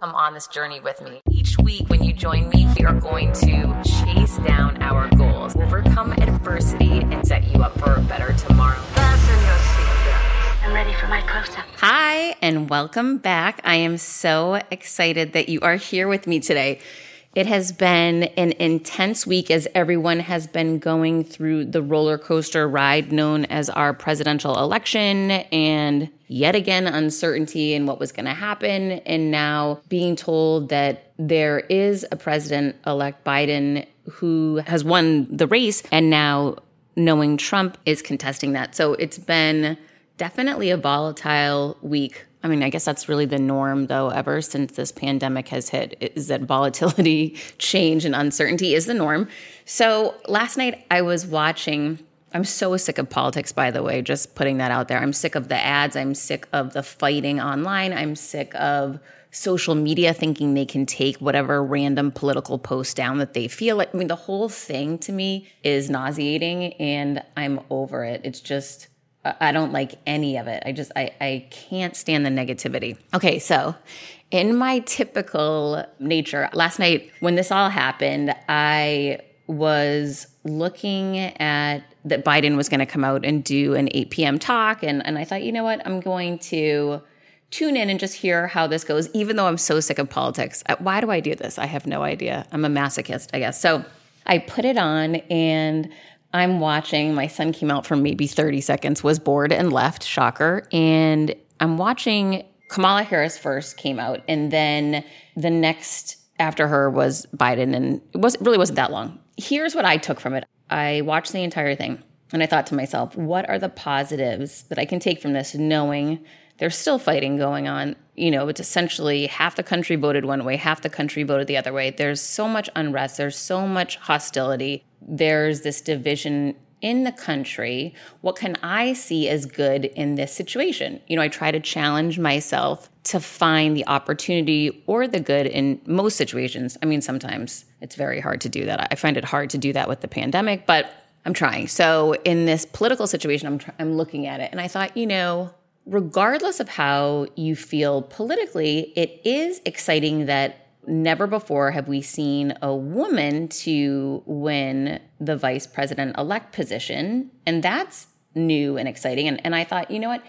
Come on this journey with me. Each week, when you join me, we are going to chase down our goals, overcome adversity, and set you up for a better tomorrow. Fasten your seatbelts. I'm ready for my close up. Hi, and welcome back. I am so excited that you are here with me today. It has been an intense week as everyone has been going through the roller coaster ride known as our presidential election and yet again uncertainty in what was going to happen. And now being told that there is a president elect Biden who has won the race and now knowing Trump is contesting that. So it's been definitely a volatile week I mean, I guess that's really the norm, though, ever since this pandemic has hit, is that volatility, change, and uncertainty is the norm. So last night I was watching. I'm so sick of politics, by the way, just putting that out there. I'm sick of the ads. I'm sick of the fighting online. I'm sick of social media thinking they can take whatever random political post down that they feel like. I mean, the whole thing to me is nauseating and I'm over it. It's just I don't like any of it. I just I I can't stand the negativity. Okay, so in my typical nature, last night when this all happened, I was looking at that Biden was going to come out and do an 8 p.m. talk and and I thought, you know what? I'm going to tune in and just hear how this goes even though I'm so sick of politics. Uh, why do I do this? I have no idea. I'm a masochist, I guess. So, I put it on and I'm watching, my son came out for maybe 30 seconds, was bored and left, shocker. And I'm watching Kamala Harris first came out, and then the next after her was Biden, and it was really wasn't that long. Here's what I took from it. I watched the entire thing and I thought to myself, what are the positives that I can take from this, knowing there's still fighting going on. You know, it's essentially half the country voted one way, half the country voted the other way. There's so much unrest, there's so much hostility, there's this division in the country. What can I see as good in this situation? You know, I try to challenge myself to find the opportunity or the good in most situations. I mean, sometimes it's very hard to do that. I find it hard to do that with the pandemic, but I'm trying. So in this political situation, I'm, tr- I'm looking at it and I thought, you know, regardless of how you feel politically, it is exciting that never before have we seen a woman to win the vice president elect position. And that's new and exciting. And, and I thought, you know what?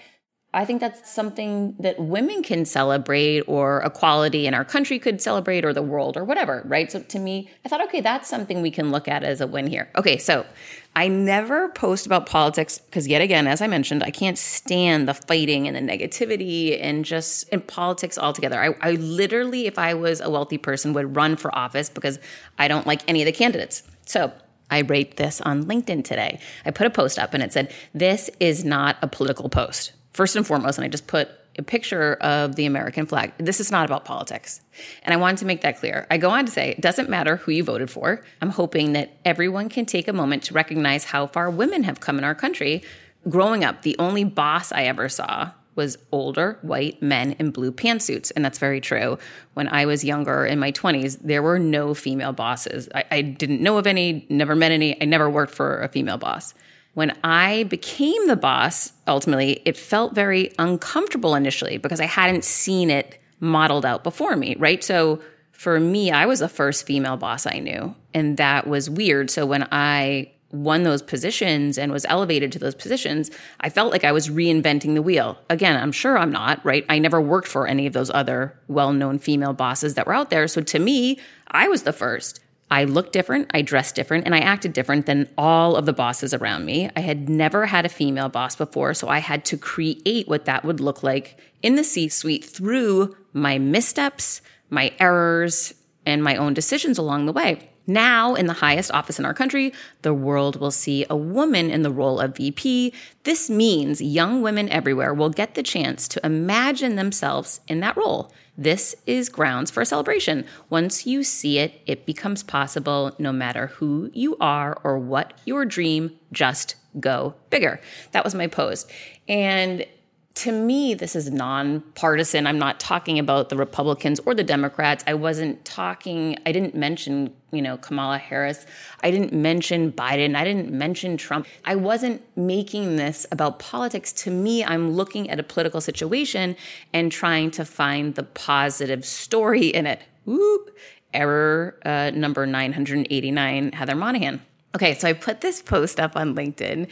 I think that's something that women can celebrate or equality in our country could celebrate or the world or whatever, right? So to me, I thought, okay, that's something we can look at as a win here. Okay, so I never post about politics because, yet again, as I mentioned, I can't stand the fighting and the negativity and just in politics altogether. I, I literally, if I was a wealthy person, would run for office because I don't like any of the candidates. So I rate this on LinkedIn today. I put a post up and it said, This is not a political post first and foremost, and I just put a picture of the American flag. This is not about politics. And I wanted to make that clear. I go on to say it doesn't matter who you voted for. I'm hoping that everyone can take a moment to recognize how far women have come in our country. Growing up, the only boss I ever saw was older white men in blue pantsuits. And that's very true. When I was younger in my 20s, there were no female bosses. I, I didn't know of any, never met any. I never worked for a female boss. When I became the boss, ultimately, it felt very uncomfortable initially because I hadn't seen it modeled out before me, right? So for me, I was the first female boss I knew, and that was weird. So when I won those positions and was elevated to those positions, I felt like I was reinventing the wheel. Again, I'm sure I'm not, right? I never worked for any of those other well known female bosses that were out there. So to me, I was the first. I looked different, I dressed different, and I acted different than all of the bosses around me. I had never had a female boss before, so I had to create what that would look like in the C suite through my missteps, my errors, and my own decisions along the way. Now, in the highest office in our country, the world will see a woman in the role of VP. This means young women everywhere will get the chance to imagine themselves in that role. This is grounds for celebration. Once you see it, it becomes possible no matter who you are or what your dream, just go bigger. That was my post. And to me, this is nonpartisan. I'm not talking about the Republicans or the Democrats. I wasn't talking, I didn't mention, you know, Kamala Harris. I didn't mention Biden. I didn't mention Trump. I wasn't making this about politics. To me, I'm looking at a political situation and trying to find the positive story in it. Whoop. Error uh, number 989, Heather Monahan. Okay, so I put this post up on LinkedIn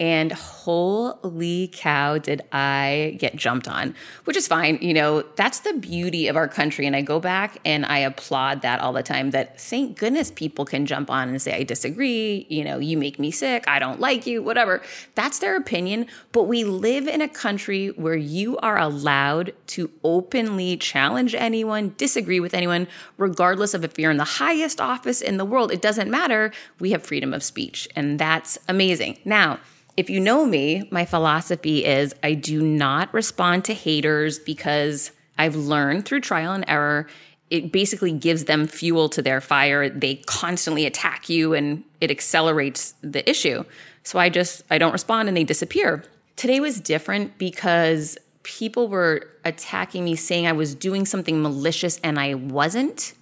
and holy cow, did I get jumped on, which is fine. You know, that's the beauty of our country. And I go back and I applaud that all the time that thank goodness people can jump on and say, I disagree. You know, you make me sick. I don't like you, whatever. That's their opinion. But we live in a country where you are allowed to openly challenge anyone, disagree with anyone, regardless of if you're in the highest office in the world. It doesn't matter. We have freedom of speech. And that's amazing. Now, if you know me, my philosophy is I do not respond to haters because I've learned through trial and error. It basically gives them fuel to their fire. They constantly attack you and it accelerates the issue. So I just, I don't respond and they disappear. Today was different because people were attacking me saying I was doing something malicious and I wasn't.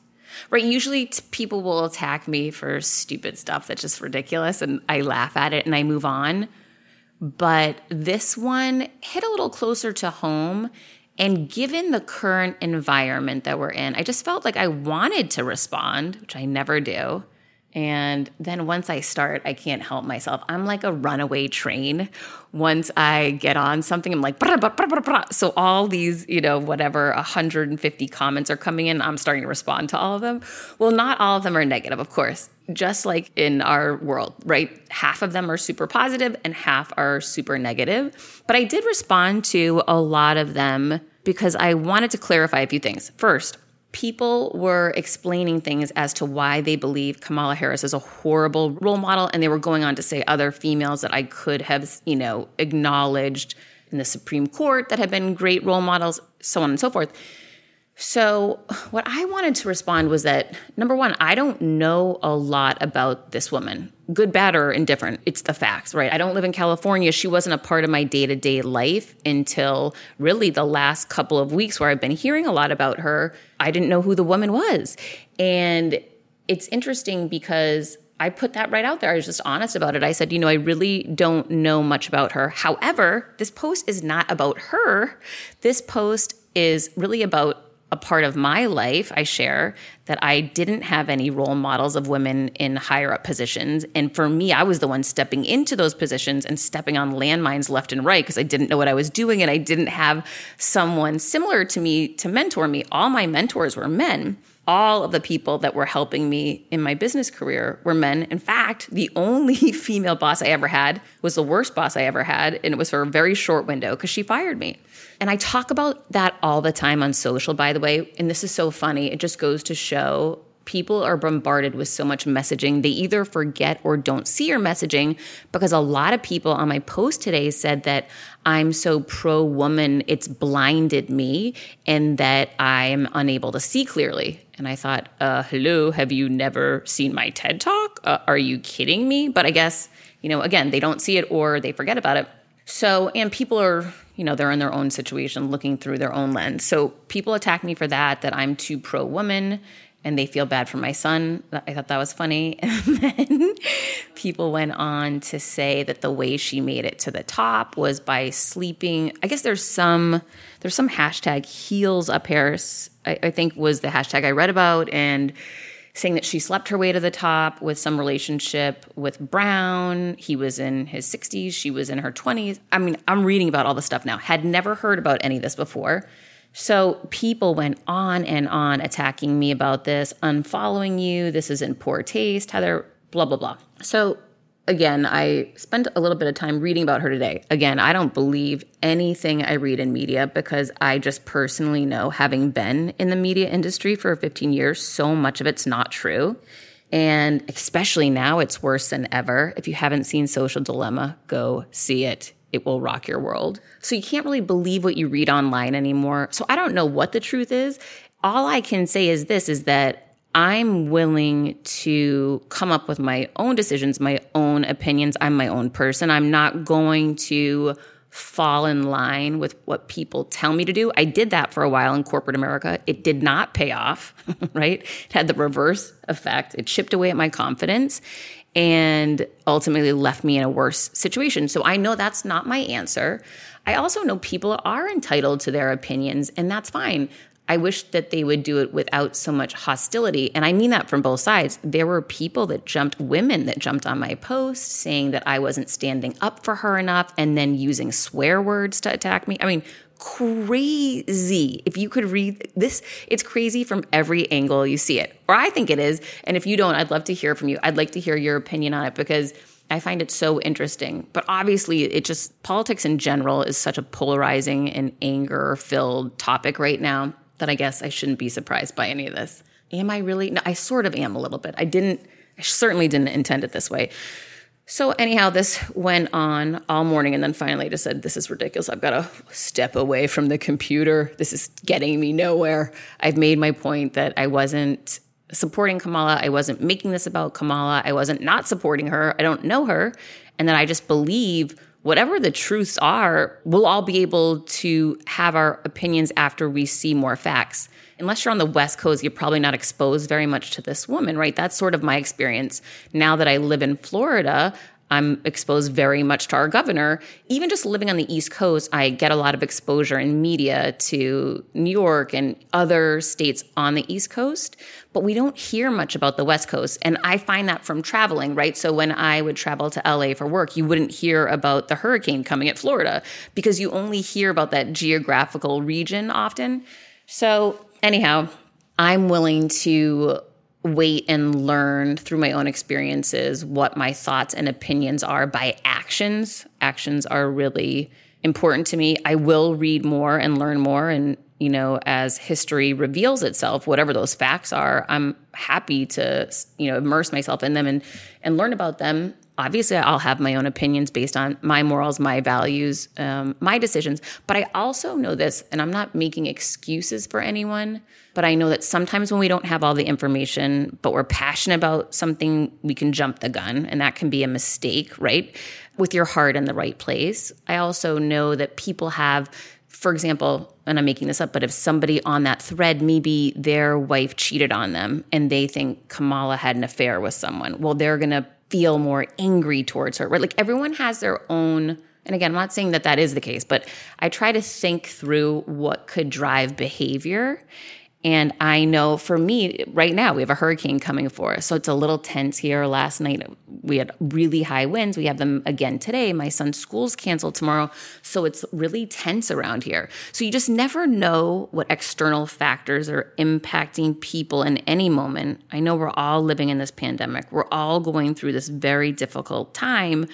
Right? Usually t- people will attack me for stupid stuff that's just ridiculous and I laugh at it and I move on. But this one hit a little closer to home. And given the current environment that we're in, I just felt like I wanted to respond, which I never do. And then once I start, I can't help myself. I'm like a runaway train. Once I get on something, I'm like, brah, brah, brah, so all these, you know, whatever 150 comments are coming in, I'm starting to respond to all of them. Well, not all of them are negative, of course. Just like in our world, right? Half of them are super positive and half are super negative. But I did respond to a lot of them because I wanted to clarify a few things. First, people were explaining things as to why they believe Kamala Harris is a horrible role model. And they were going on to say other females that I could have, you know, acknowledged in the Supreme Court that have been great role models, so on and so forth. So, what I wanted to respond was that number one, I don't know a lot about this woman, good, bad, or indifferent. It's the facts, right? I don't live in California. She wasn't a part of my day to day life until really the last couple of weeks where I've been hearing a lot about her. I didn't know who the woman was. And it's interesting because I put that right out there. I was just honest about it. I said, you know, I really don't know much about her. However, this post is not about her. This post is really about a part of my life I share that I didn't have any role models of women in higher up positions. And for me, I was the one stepping into those positions and stepping on landmines left and right because I didn't know what I was doing and I didn't have someone similar to me to mentor me. All my mentors were men. All of the people that were helping me in my business career were men. In fact, the only female boss I ever had was the worst boss I ever had. And it was for a very short window because she fired me. And I talk about that all the time on social, by the way. And this is so funny. It just goes to show people are bombarded with so much messaging. They either forget or don't see your messaging because a lot of people on my post today said that I'm so pro woman, it's blinded me and that I'm unable to see clearly. And I thought, uh, hello, have you never seen my TED talk? Uh, are you kidding me? But I guess, you know, again, they don't see it or they forget about it. So, and people are, you know, they're in their own situation looking through their own lens. So people attack me for that, that I'm too pro woman and they feel bad for my son. I thought that was funny. And then people went on to say that the way she made it to the top was by sleeping. I guess there's some there's some hashtag heels up here. I, I think was the hashtag I read about and saying that she slept her way to the top with some relationship with Brown. He was in his 60s, she was in her 20s. I mean, I'm reading about all this stuff now. Had never heard about any of this before. So people went on and on attacking me about this, unfollowing you. This is in poor taste, Heather, blah, blah, blah. So again, I spent a little bit of time reading about her today. Again, I don't believe anything I read in media because I just personally know, having been in the media industry for 15 years, so much of it's not true. And especially now, it's worse than ever. If you haven't seen Social Dilemma, go see it. It will rock your world. So you can't really believe what you read online anymore. So I don't know what the truth is. All I can say is this is that I'm willing to come up with my own decisions, my own opinions. I'm my own person. I'm not going to fall in line with what people tell me to do. I did that for a while in corporate America. It did not pay off, right? It had the reverse effect. It chipped away at my confidence and ultimately left me in a worse situation. So I know that's not my answer. I also know people are entitled to their opinions, and that's fine. I wish that they would do it without so much hostility. And I mean that from both sides. There were people that jumped, women that jumped on my post saying that I wasn't standing up for her enough and then using swear words to attack me. I mean, crazy. If you could read this, it's crazy from every angle you see it, or I think it is. And if you don't, I'd love to hear from you. I'd like to hear your opinion on it because I find it so interesting. But obviously, it just politics in general is such a polarizing and anger filled topic right now that I guess I shouldn't be surprised by any of this. Am I really? No, I sort of am a little bit. I didn't, I certainly didn't intend it this way. So, anyhow, this went on all morning. And then finally, I just said, This is ridiculous. I've got to step away from the computer. This is getting me nowhere. I've made my point that I wasn't supporting Kamala. I wasn't making this about Kamala. I wasn't not supporting her. I don't know her. And then I just believe whatever the truths are, we'll all be able to have our opinions after we see more facts. Unless you're on the West Coast, you're probably not exposed very much to this woman, right? That's sort of my experience. Now that I live in Florida, I'm exposed very much to our governor. Even just living on the East Coast, I get a lot of exposure in media to New York and other states on the East Coast, but we don't hear much about the West Coast. And I find that from traveling, right? So when I would travel to LA for work, you wouldn't hear about the hurricane coming at Florida because you only hear about that geographical region often. So, anyhow, I'm willing to wait and learn through my own experiences what my thoughts and opinions are by actions. Actions are really important to me. I will read more and learn more and you know as history reveals itself whatever those facts are i'm happy to you know immerse myself in them and and learn about them obviously I'll have my own opinions based on my morals, my values, um, my decisions. But I also know this, and I'm not making excuses for anyone, but I know that sometimes when we don't have all the information, but we're passionate about something, we can jump the gun, and that can be a mistake, right? With your heart in the right place. I also know that people have for example, and I'm making this up, but if somebody on that thread, maybe their wife cheated on them and they think Kamala had an affair with someone, well, they're going to feel more angry towards her, right? Like everyone has their own. And again, I'm not saying that that is the case, but I try to think through what could drive behavior. And I know for me, right now, we have a hurricane coming for us. So it's a little tense here. Last night, we had really high winds. We have them again today. My son's school's canceled tomorrow. So it's really tense around here. So you just never know what external factors are impacting people in any moment. I know we're all living in this pandemic, we're all going through this very difficult time.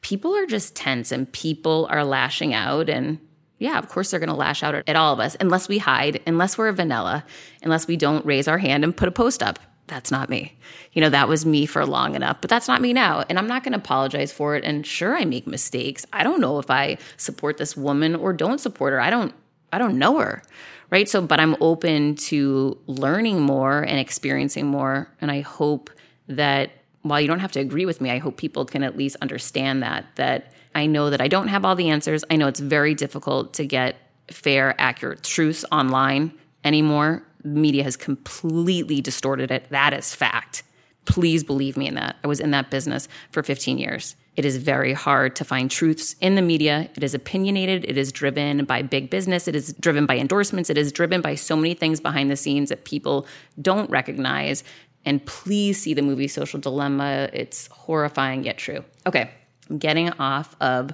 People are just tense and people are lashing out and yeah, of course they're going to lash out at, all of us unless we hide, unless we're a vanilla, unless we don't raise our hand and put a post up. That's not me. You know, that was me for long enough, but that's not me now. And I'm not going to apologize for it. And sure, I make mistakes. I don't know if I support this woman or don't support her. I don't, I don't know her. Right. So, but I'm open to learning more and experiencing more. And I hope that while you don't have to agree with me, I hope people can at least understand that, that I know that I don't have all the answers. I know it's very difficult to get fair, accurate truths online anymore. Media has completely distorted it. That is fact. Please believe me in that. I was in that business for 15 years. It is very hard to find truths in the media. It is opinionated. It is driven by big business. It is driven by endorsements. It is driven by so many things behind the scenes that people don't recognize. And please see the movie Social Dilemma. It's horrifying yet true. Okay, getting off of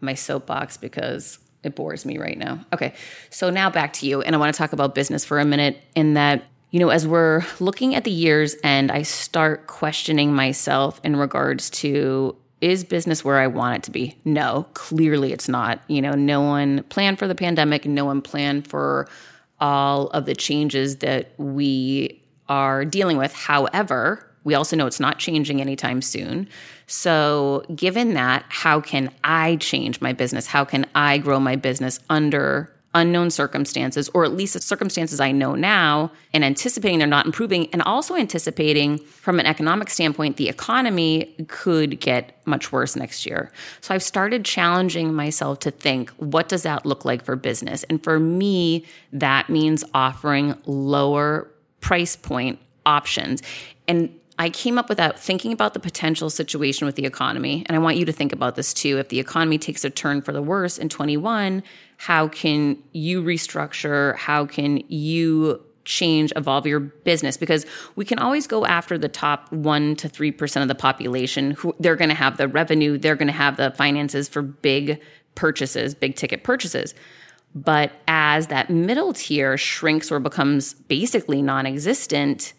my soapbox because it bores me right now. Okay, so now back to you. And I want to talk about business for a minute in that, you know, as we're looking at the years and I start questioning myself in regards to is business where I want it to be? No, clearly it's not. You know, no one planned for the pandemic, no one planned for all of the changes that we are dealing with. However, we also know it's not changing anytime soon. So, given that, how can I change my business? How can I grow my business under unknown circumstances, or at least the circumstances I know now, and anticipating they're not improving, and also anticipating from an economic standpoint, the economy could get much worse next year. So I've started challenging myself to think, what does that look like for business? And for me, that means offering lower price point options. And I came up with that thinking about the potential situation with the economy. And I want you to think about this too. If the economy takes a turn for the worse in 21, how can you restructure? How can you change, evolve your business? Because we can always go after the top one to 3% of the population who they're going to have the revenue, they're going to have the finances for big purchases, big ticket purchases. But as that middle tier shrinks or becomes basically non existent,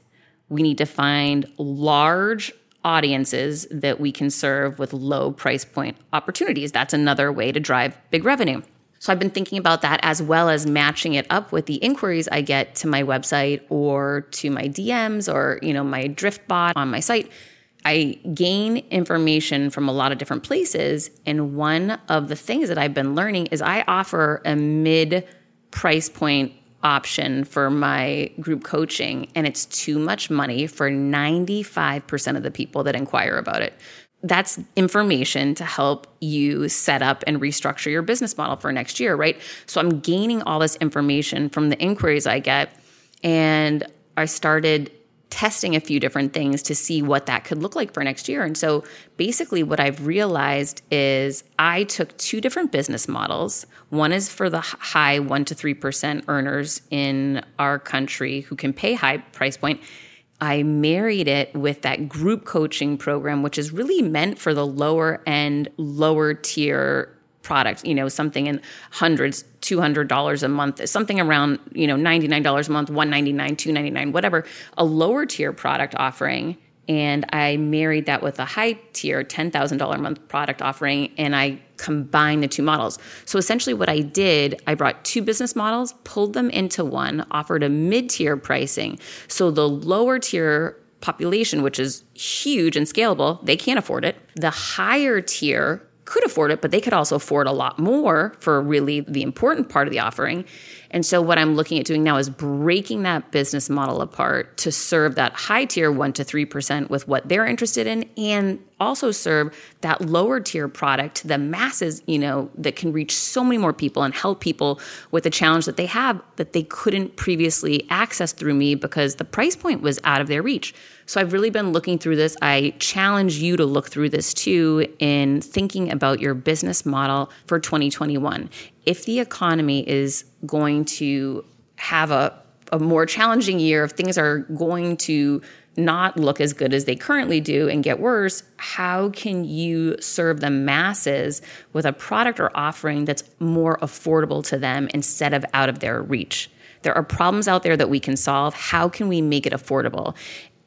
we need to find large audiences that we can serve with low price point opportunities. That's another way to drive big revenue. So I've been thinking about that as well as matching it up with the inquiries I get to my website or to my DMs or, you know, my drift bot on my site. I gain information from a lot of different places. And one of the things that I've been learning is I offer a mid price point option for my group coaching, and it's too much money for 95% of the people that inquire about it. That's information to help you set up and restructure your business model for next year, right? So I'm gaining all this information from the inquiries I get, and I started testing a few different things to see what that could look like for next year. And so basically, what I've realized is I took two different business models. One is for the high 1% to 3% earners in our country who can pay high price point. I married it with that group coaching program, which is really meant for the lower end, lower tier product, you know, something in hundreds, $200 a month, something around, you know, $99 a month, 199, 299, whatever, a lower tier product offering. And I married that with a high tier $10,000 a month product offering and I combined the two models. So essentially what I did, I brought two business models, pulled them into one, offered a mid-tier pricing. So the lower tier population, which is huge and scalable, they can't afford it. The higher tier could afford it, but they could also afford a lot more for really the important part of the offering. And so, what I'm looking at doing now is breaking that business model apart to serve that high tier 1% to 3% with what they're interested in and also serve that lower tier product to the masses, you know, that can reach so many more people and help people with the challenge that they have that they couldn't previously access through me because the price point was out of their reach. So I've really been looking through this. I challenge you to look through this too in thinking about your business model for 2021. If the economy is going to have a, a more challenging year, if things are going to not look as good as they currently do and get worse, how can you serve the masses with a product or offering that's more affordable to them instead of out of their reach? There are problems out there that we can solve. How can we make it affordable?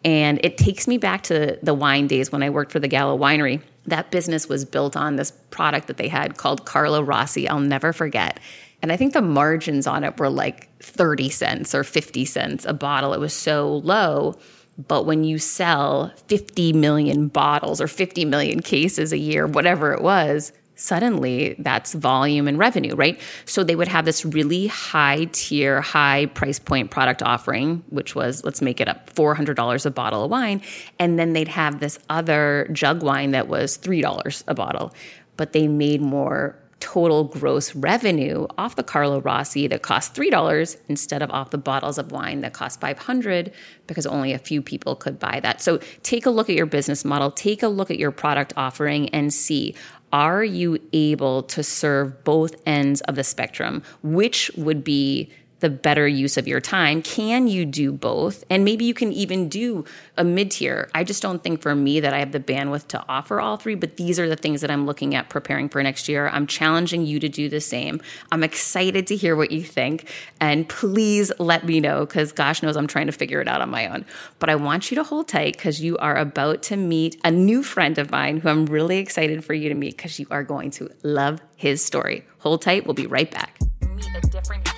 And it takes me back to the wine days when I worked for the Gallo Winery. That business was built on this product that they had called Carlo Rossi. I'll never forget. And I think the margins on it were like 30 cents or 50 cents a bottle. It was so low. But when you sell 50 million bottles or 50 million cases a year, whatever it was, suddenly that's volume and revenue, right? So they would have this really high tier, high price point product offering, which was, let's make it up, $400 a bottle of wine. And then they'd have this other jug wine that was $3 a bottle. But they made more total gross revenue off the Carlo Rossi that cost $3 instead of off the bottles of wine that cost 500 because only a few people could buy that. So take a look at your business model, take a look at your product offering and see are you able to serve both ends of the spectrum? Which would be the better use of your time. Can you do both? And maybe you can even do a mid tier. I just don't think for me that I have the bandwidth to offer all three, but these are the things that I'm looking at preparing for next year. I'm challenging you to do the same. I'm excited to hear what you think. And please let me know because gosh knows I'm trying to figure it out on my own. But I want you to hold tight because you are about to meet a new friend of mine who I'm really excited for you to meet because you are going to love his story. Hold tight. We'll be right back. Meet a different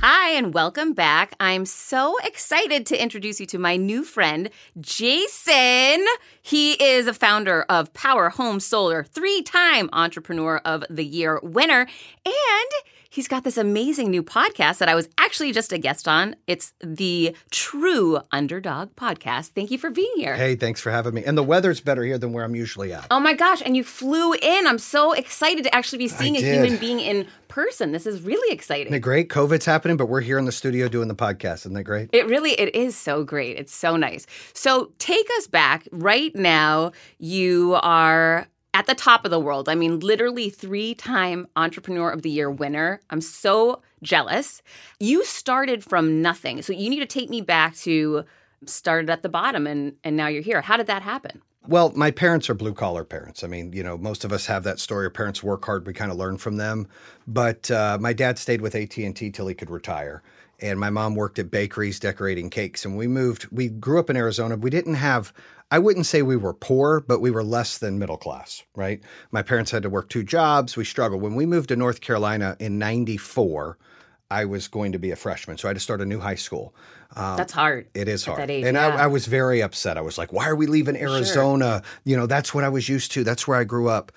Hi, and welcome back. I'm so excited to introduce you to my new friend, Jason. He is a founder of Power Home Solar, three time Entrepreneur of the Year winner, and He's got this amazing new podcast that I was actually just a guest on. It's the True Underdog Podcast. Thank you for being here. Hey, thanks for having me. And the weather's better here than where I'm usually at. Oh my gosh, and you flew in. I'm so excited to actually be seeing I a did. human being in person. This is really exciting. Isn't it great? COVID's happening, but we're here in the studio doing the podcast. Isn't that great? It really it is so great. It's so nice. So take us back right now. You are at the top of the world. I mean, literally three-time entrepreneur of the year winner. I'm so jealous. You started from nothing. So you need to take me back to started at the bottom and and now you're here. How did that happen? Well, my parents are blue collar parents. I mean, you know, most of us have that story. Our parents work hard. We kind of learn from them. But uh, my dad stayed with AT and T till he could retire, and my mom worked at bakeries decorating cakes. And we moved. We grew up in Arizona. We didn't have. I wouldn't say we were poor, but we were less than middle class, right? My parents had to work two jobs. We struggled. When we moved to North Carolina in '94, I was going to be a freshman, so I had to start a new high school. That's hard. Um, It is hard. age, and yeah. I, I was very upset. I was like, why are we leaving Arizona? You know, that's what I was used to. That's where I grew up.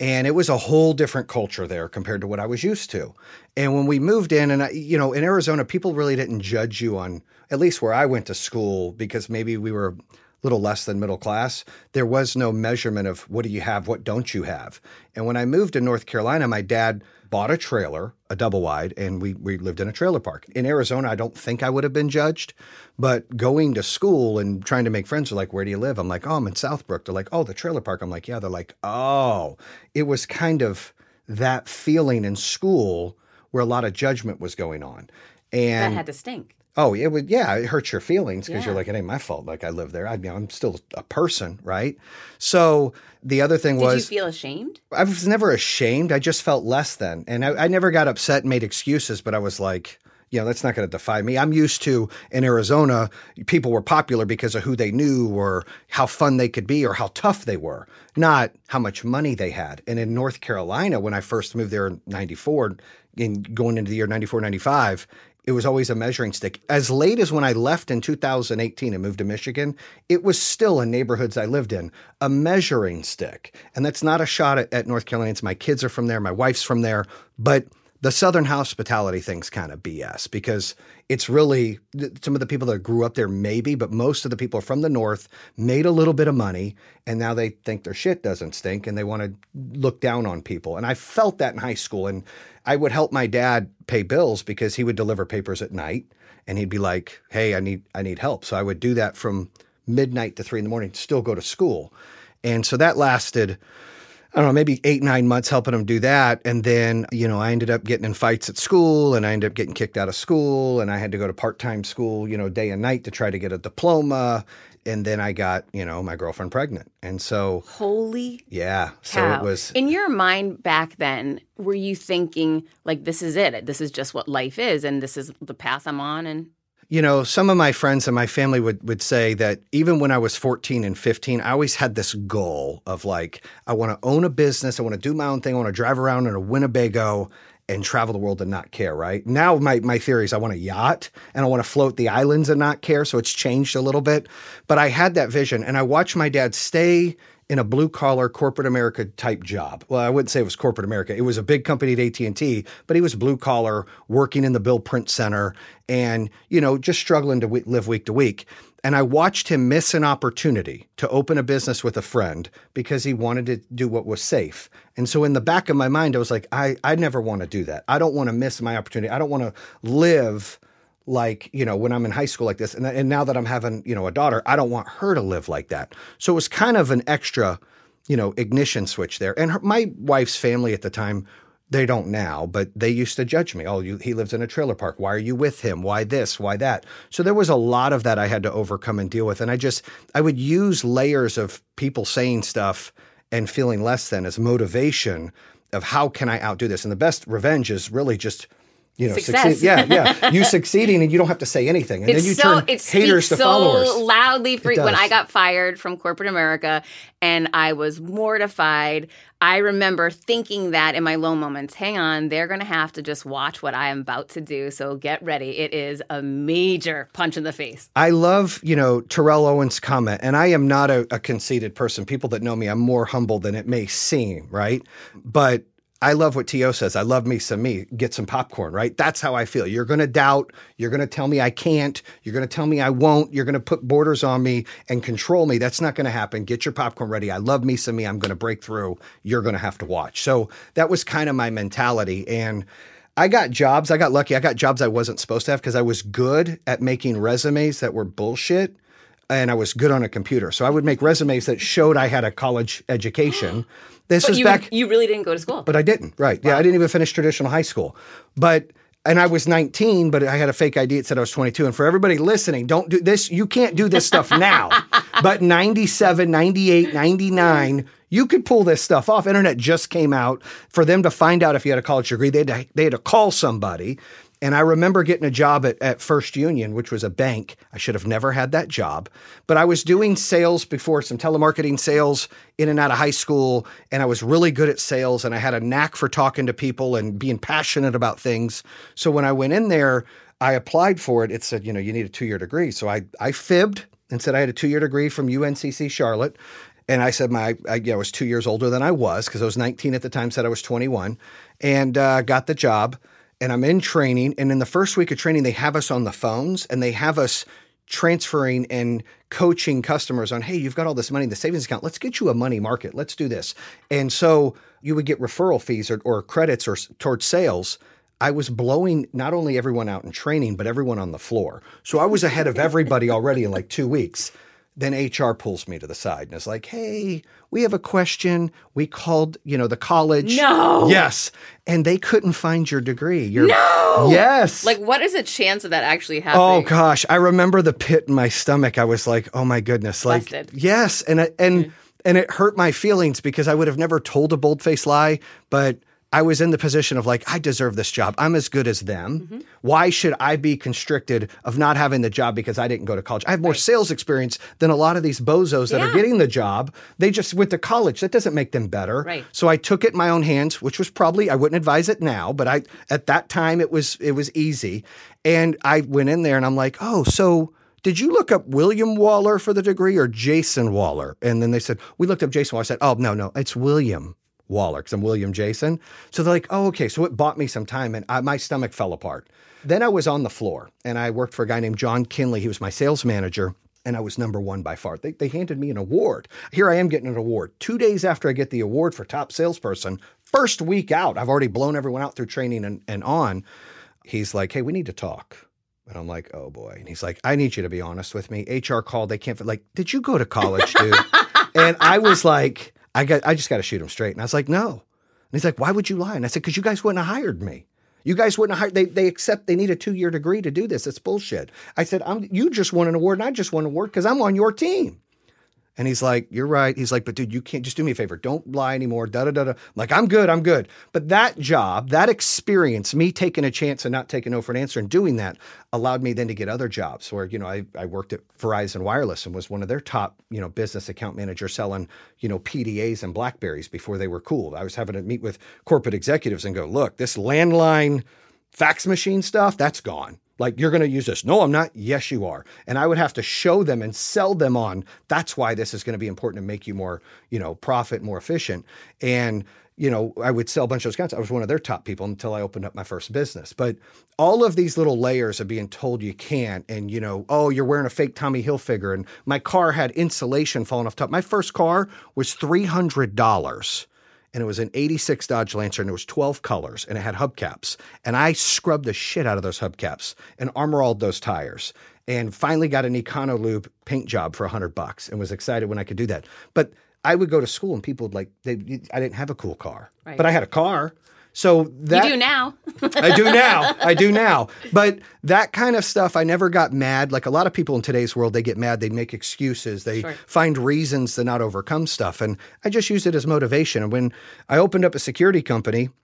And it was a whole different culture there compared to what I was used to. And when we moved in, and I, you know, in Arizona, people really didn't judge you on, at least where I went to school, because maybe we were a little less than middle class. There was no measurement of what do you have, what don't you have. And when I moved to North Carolina, my dad bought a trailer, a double wide, and we, we lived in a trailer park. In Arizona, I don't think I would have been judged, but going to school and trying to make friends are like, where do you live? I'm like, oh, I'm in Southbrook. They're like, oh, the trailer park. I'm like, yeah. They're like, oh, it was kind of that feeling in school where a lot of judgment was going on. And that had to stink. Oh, it would. Yeah, it hurts your feelings because you're like, it ain't my fault. Like I live there. I, know, I'm still a person, right? So the other thing was Did was, you feel ashamed? I was never ashamed. I just felt less than, and I, I never got upset and made excuses. But I was like, you know, that's not going to defy me. I'm used to in Arizona, people were popular because of who they knew or how fun they could be or how tough they were, not how much money they had. And in North Carolina, when I first moved there in '94, and going into the year '94, '95. It was always a measuring stick. As late as when I left in 2018 and moved to Michigan, it was still in neighborhoods I lived in, a measuring stick. And that's not a shot at, at North Carolina. It's my kids are from there, my wife's from there. But the Southern hospitality thing's kind of BS because it's really some of the people that grew up there, maybe, but most of the people from the North made a little bit of money and now they think their shit doesn't stink and they want to look down on people. And I felt that in high school. And I would help my dad pay bills because he would deliver papers at night and he'd be like, Hey, I need I need help. So I would do that from midnight to three in the morning, still go to school. And so that lasted I don't know, maybe eight, nine months helping them do that. And then, you know, I ended up getting in fights at school and I ended up getting kicked out of school and I had to go to part time school, you know, day and night to try to get a diploma. And then I got, you know, my girlfriend pregnant. And so, Holy yeah, so it was, in your mind back then. Were you thinking like this is it? This is just what life is, and this is the path I'm on? And you know, some of my friends and my family would, would say that even when I was 14 and 15, I always had this goal of like, I want to own a business. I want to do my own thing. I want to drive around in a Winnebago and travel the world and not care, right? Now my, my theory is I want a yacht and I want to float the islands and not care. So it's changed a little bit. But I had that vision and I watched my dad stay in a blue collar corporate America type job. Well, I wouldn't say it was corporate America. It was a big company at AT&T, but he was blue collar working in the Bill Print Center and, you know, just struggling to live week to week. And I watched him miss an opportunity to open a business with a friend because he wanted to do what was safe. And so in the back of my mind, I was like, I, I never want to do that. I don't want to miss my opportunity. I don't want to live like you know when i'm in high school like this and, and now that i'm having you know a daughter i don't want her to live like that. So it was kind of an extra you know ignition switch there. And her, my wife's family at the time they don't now but they used to judge me. Oh you, he lives in a trailer park. Why are you with him? Why this? Why that? So there was a lot of that i had to overcome and deal with. And i just i would use layers of people saying stuff and feeling less than as motivation of how can i outdo this? And the best revenge is really just you know, Success. succeed. Yeah, yeah. You succeeding and you don't have to say anything. And It's then you so turn it haters to so followers. loudly for when. I got fired from corporate America and I was mortified. I remember thinking that in my low moments. Hang on, they're going to have to just watch what I am about to do. So get ready. It is a major punch in the face. I love, you know, Terrell Owens' comment, and I am not a, a conceited person. People that know me, I'm more humble than it may seem, right? But I love what T.O. says. I love me some me. Get some popcorn, right? That's how I feel. You're going to doubt. You're going to tell me I can't. You're going to tell me I won't. You're going to put borders on me and control me. That's not going to happen. Get your popcorn ready. I love me some me. I'm going to break through. You're going to have to watch. So that was kind of my mentality. And I got jobs. I got lucky. I got jobs I wasn't supposed to have because I was good at making resumes that were bullshit and I was good on a computer. So I would make resumes that showed I had a college education. This But is you, back you really didn't go to school. but I didn't. Right. Yeah, I didn't even finish traditional high school. But and I was 19, but I had a fake ID. It said I was 22. And for everybody listening, don't do this. You can't do this stuff now. but 97, 98, 99, you could pull this stuff off. Internet just came out. For them to find out if you had a college degree, they had to, they had to call somebody. And I remember getting a job at, at First Union, which was a bank. I should have never had that job. But I was doing sales before, some telemarketing sales in and out of high school. And I was really good at sales. And I had a knack for talking to people and being passionate about things. So when I went in there, I applied for it. It said, you know, you need a two year degree. So I, I fibbed and said I had a two year degree from UNCC Charlotte. And I said my I, yeah, I was two years older than I was because I was 19 at the time. Said I was 21, and uh, got the job. And I'm in training. And in the first week of training, they have us on the phones and they have us transferring and coaching customers on, hey, you've got all this money in the savings account. Let's get you a money market. Let's do this. And so you would get referral fees or, or credits or towards sales. I was blowing not only everyone out in training, but everyone on the floor. So I was ahead of everybody already in like two weeks. Then HR pulls me to the side and is like, "Hey, we have a question. We called, you know, the college. No. yes, and they couldn't find your degree. Your, No. yes, like, what is the chance of that actually happening? Oh gosh, I remember the pit in my stomach. I was like, "Oh my goodness!" Like, Busted. yes, and it- and mm. and it hurt my feelings because I would have never told a bold-faced lie, but I was in the position of like, I deserve this job. I'm as good as them. Mm-hmm. Why should I be constricted of not having the job because I didn't go to college? I have more sales experience than a lot of these bozos that are getting the job. They just went to college. That doesn't make them better. Right. So I took it in my own hands, which was probably I wouldn't advise it now, but I at that time it was it was easy. And I went in there and I'm like, "Oh, so did you look up William Waller for the degree or Jason Waller?" And then they said, "We looked up Jason Waller." I said, "Oh, no, no, it's William Waller because I'm William Jason." So they're like, "Oh, okay." So it bought me some time and I, my stomach fell apart. Then I was on the floor and I worked for a guy named John Kinley. He was my sales manager and I was number one by far. They, they handed me an award. Here I am getting an award. Two days after I get the award for top salesperson, first week out, I've already blown everyone out through training and, and on. He's like, hey, we need to talk. And I'm like, oh boy. And he's like, I need you to be honest with me. HR called. They can't, like, did you go to college, dude? and I was like, I got, I just got to shoot him straight. And I was like, no. And he's like, why would you lie? And I said, because you guys wouldn't have hired me. You guys wouldn't hired. They they accept they need a two year degree to do this. It's bullshit. I said, I'm you just won an award and I just won an award because I'm on your team. And he's like, You're right. He's like, But dude, you can't just do me a favor. Don't lie anymore. Da da da da. I'm like, I'm good. I'm good. But that job, that experience, me taking a chance and not taking no for an answer and doing that allowed me then to get other jobs where, you know, I, I worked at Verizon Wireless and was one of their top, you know, business account managers selling, you know, PDAs and Blackberries before they were cool. I was having to meet with corporate executives and go, Look, this landline fax machine stuff, that's gone. Like, you're going to use this. No, I'm not. Yes, you are. And I would have to show them and sell them on that's why this is going to be important to make you more, you know, profit, more efficient. And, you know, I would sell a bunch of those accounts. I was one of their top people until I opened up my first business. But all of these little layers of being told you can't, and, you know, oh, you're wearing a fake Tommy Hilfiger, and my car had insulation falling off top. My first car was $300 and it was an 86 Dodge Lancer and it was 12 colors and it had hubcaps. And I scrubbed the shit out of those hubcaps and armor armoralled those tires and finally got an Econolube paint job for 100 bucks and was excited when I could do that. But I would go to school and people would like, they, I didn't have a cool car, Right. but I had a car. So that you do now. I do now. I do now. But that kind of stuff, I never got mad. Like a lot of people in today's world, they get mad. They make excuses. They Sure. find reasons to not overcome stuff. And I just used it as motivation. And when I opened up a security company,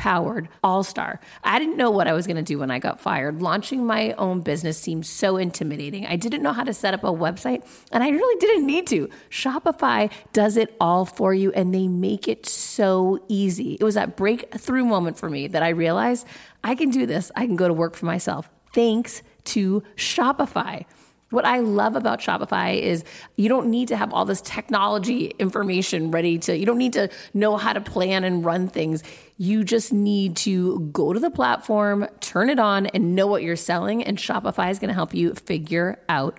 powered all star. I didn't know what I was going to do when I got fired. Launching my own business seemed so intimidating. I didn't know how to set up a website, and I really didn't need to. Shopify does it all for you, and they make it so easy. It was that breakthrough moment for me that I realized I can do this. I can go to work for myself. Thanks to Shopify. What I love about Shopify is you don't need to have all this technology information ready to, you don't need to know how to plan and run things. You just need to go to the platform, turn it on, and know what you're selling. And Shopify is going to help you figure out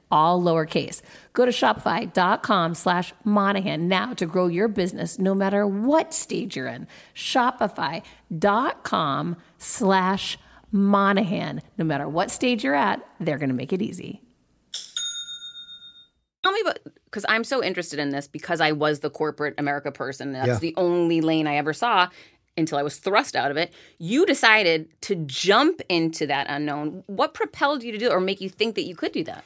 all lowercase. Go to shopify.com slash Monahan now to grow your business no matter what stage you're in. Shopify.com slash Monahan. No matter what stage you're at, they're going to make it easy. Tell me about, because I'm so interested in this because I was the corporate America person. That's Yeah. the only lane I ever saw until I was thrust out of it. You decided to jump into that unknown. What propelled you to do it or make you think that you could do that?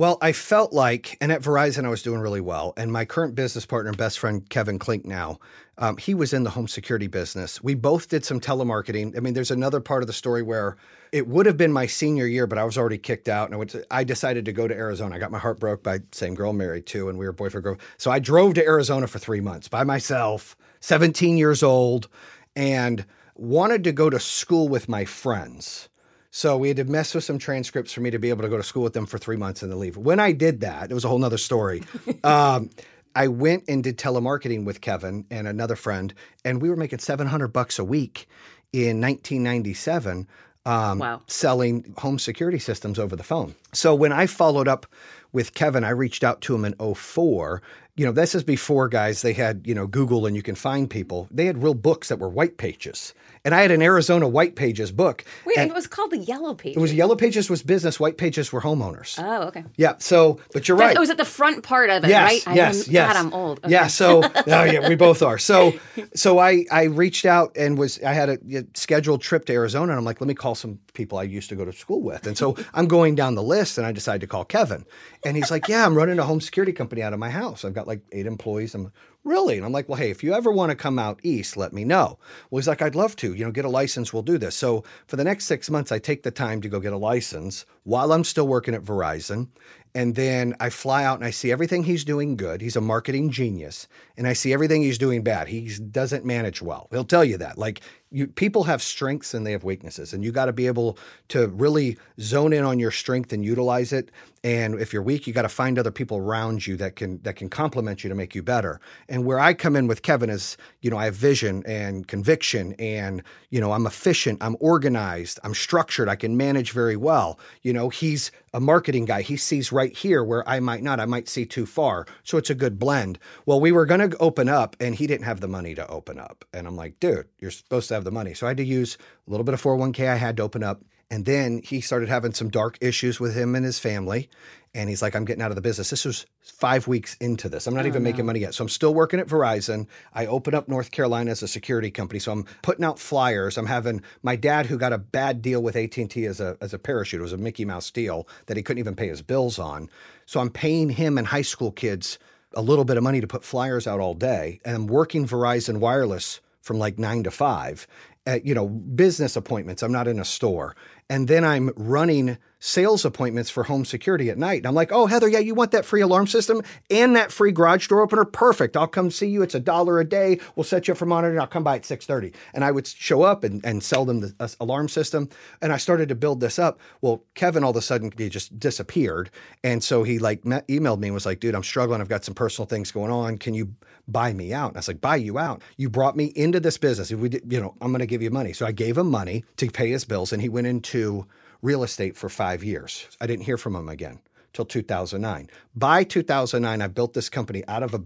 Well, I felt like, and at Verizon, I was doing really well. And my current business partner and best friend, Kevin Klink, now, um, he was in the home security business. We both did some telemarketing. I mean, there's another part of the story where it would have been my senior year, but I was already kicked out. And I, went to, I decided to go to Arizona. I got my heart broke by same girl married to, and we were boyfriend girl. So I drove to Arizona for three months by myself, 17 years old, and wanted to go to school with my friends. So we had to mess with some transcripts for me to be able to go to school with them for three months and then leave. When I did that, it was a whole nother story. um, I went and did telemarketing with Kevin and another friend, and we were making 700 bucks a week in 1997 um, Wow. selling home security systems over the phone. So when I followed up with Kevin, I reached out to him in 04. You know, this is before guys, they had, you know, Google and you can find people. They had real books that were white pages. And I had an Arizona white pages book. Wait, and it was called the Yellow Pages. it was yellow pages was business, white pages were homeowners. Oh, okay. yeah. So, but you're right. Oh, it was at the front part of it, yes, right? yes, I'm, yes. God, I'm old. Okay. Yeah. So, oh yeah, we both are. So, so I I reached out and was I had a, scheduled trip to Arizona, and I'm like, let me call some people people I used to go to school with. And so I'm going down the list and I decide to call Kevin. And he's like, Yeah, I'm running a home security company out of my house. I've got like eight employees. I'm really? And I'm like, Well, hey, if you ever want to come out east, let me know. Well, he's like, I'd love to, you know, get a license. We'll do this. So for the next six months, I take the time to go get a license while I'm still working at Verizon. And then I fly out and I see everything he's doing good. He's a marketing genius. And I see everything he's doing bad. He doesn't manage well. He'll tell you that. Like you, people have strengths and they have weaknesses. And you got to be able to really zone in on your strength and utilize it. And if you're weak, you got to find other people around you that can that can complement you to make you better. And where I come in with Kevin is, you know, I have vision and conviction and, you know, I'm efficient, I'm organized, I'm structured, I can manage very well. You know, he's a marketing guy. He sees right here where I might not. I might see too far. So it's a good blend. Well, we were going to open up and he didn't have the money to open up. And I'm like, dude, you're supposed to have the money. So I had to use a little bit of 401k I had to open up. And then he started having some dark issues with him and his family. And he's like, I'm getting out of the business. This was five weeks into this. I'm not oh, even no. making money yet. So I'm still working at Verizon. I open up North Carolina as a security company. So I'm putting out flyers. I'm having my dad, who got a bad deal with AT&T as a, as a parachute, it was a Mickey Mouse deal that he couldn't even pay his bills on. So I'm paying him and high school kids a little bit of money to put flyers out all day. And I'm working Verizon Wireless from like nine to five at, you know, business appointments. I'm not in a store. And then I'm running sales appointments for home security at night. And I'm like, oh, Heather, yeah, you want that free alarm system and that free garage door opener? Perfect. I'll come see you. It's a dollar a day. We'll set you up for monitoring. I'll come by at 6.30. And I would show up and, and sell them the uh, alarm system. And I started to build this up. Well, Kevin all of a sudden, he just disappeared. And so he like met, emailed me and was like, dude, I'm struggling. I've got some personal things going on. Can you buy me out? And I was like, buy you out? You brought me into this business. If we did, you know, I'm going to give you money. So I gave him money to pay his bills. And he went into real estate for five years. I didn't hear from him again till 2009. By 2009, I built this company out of a,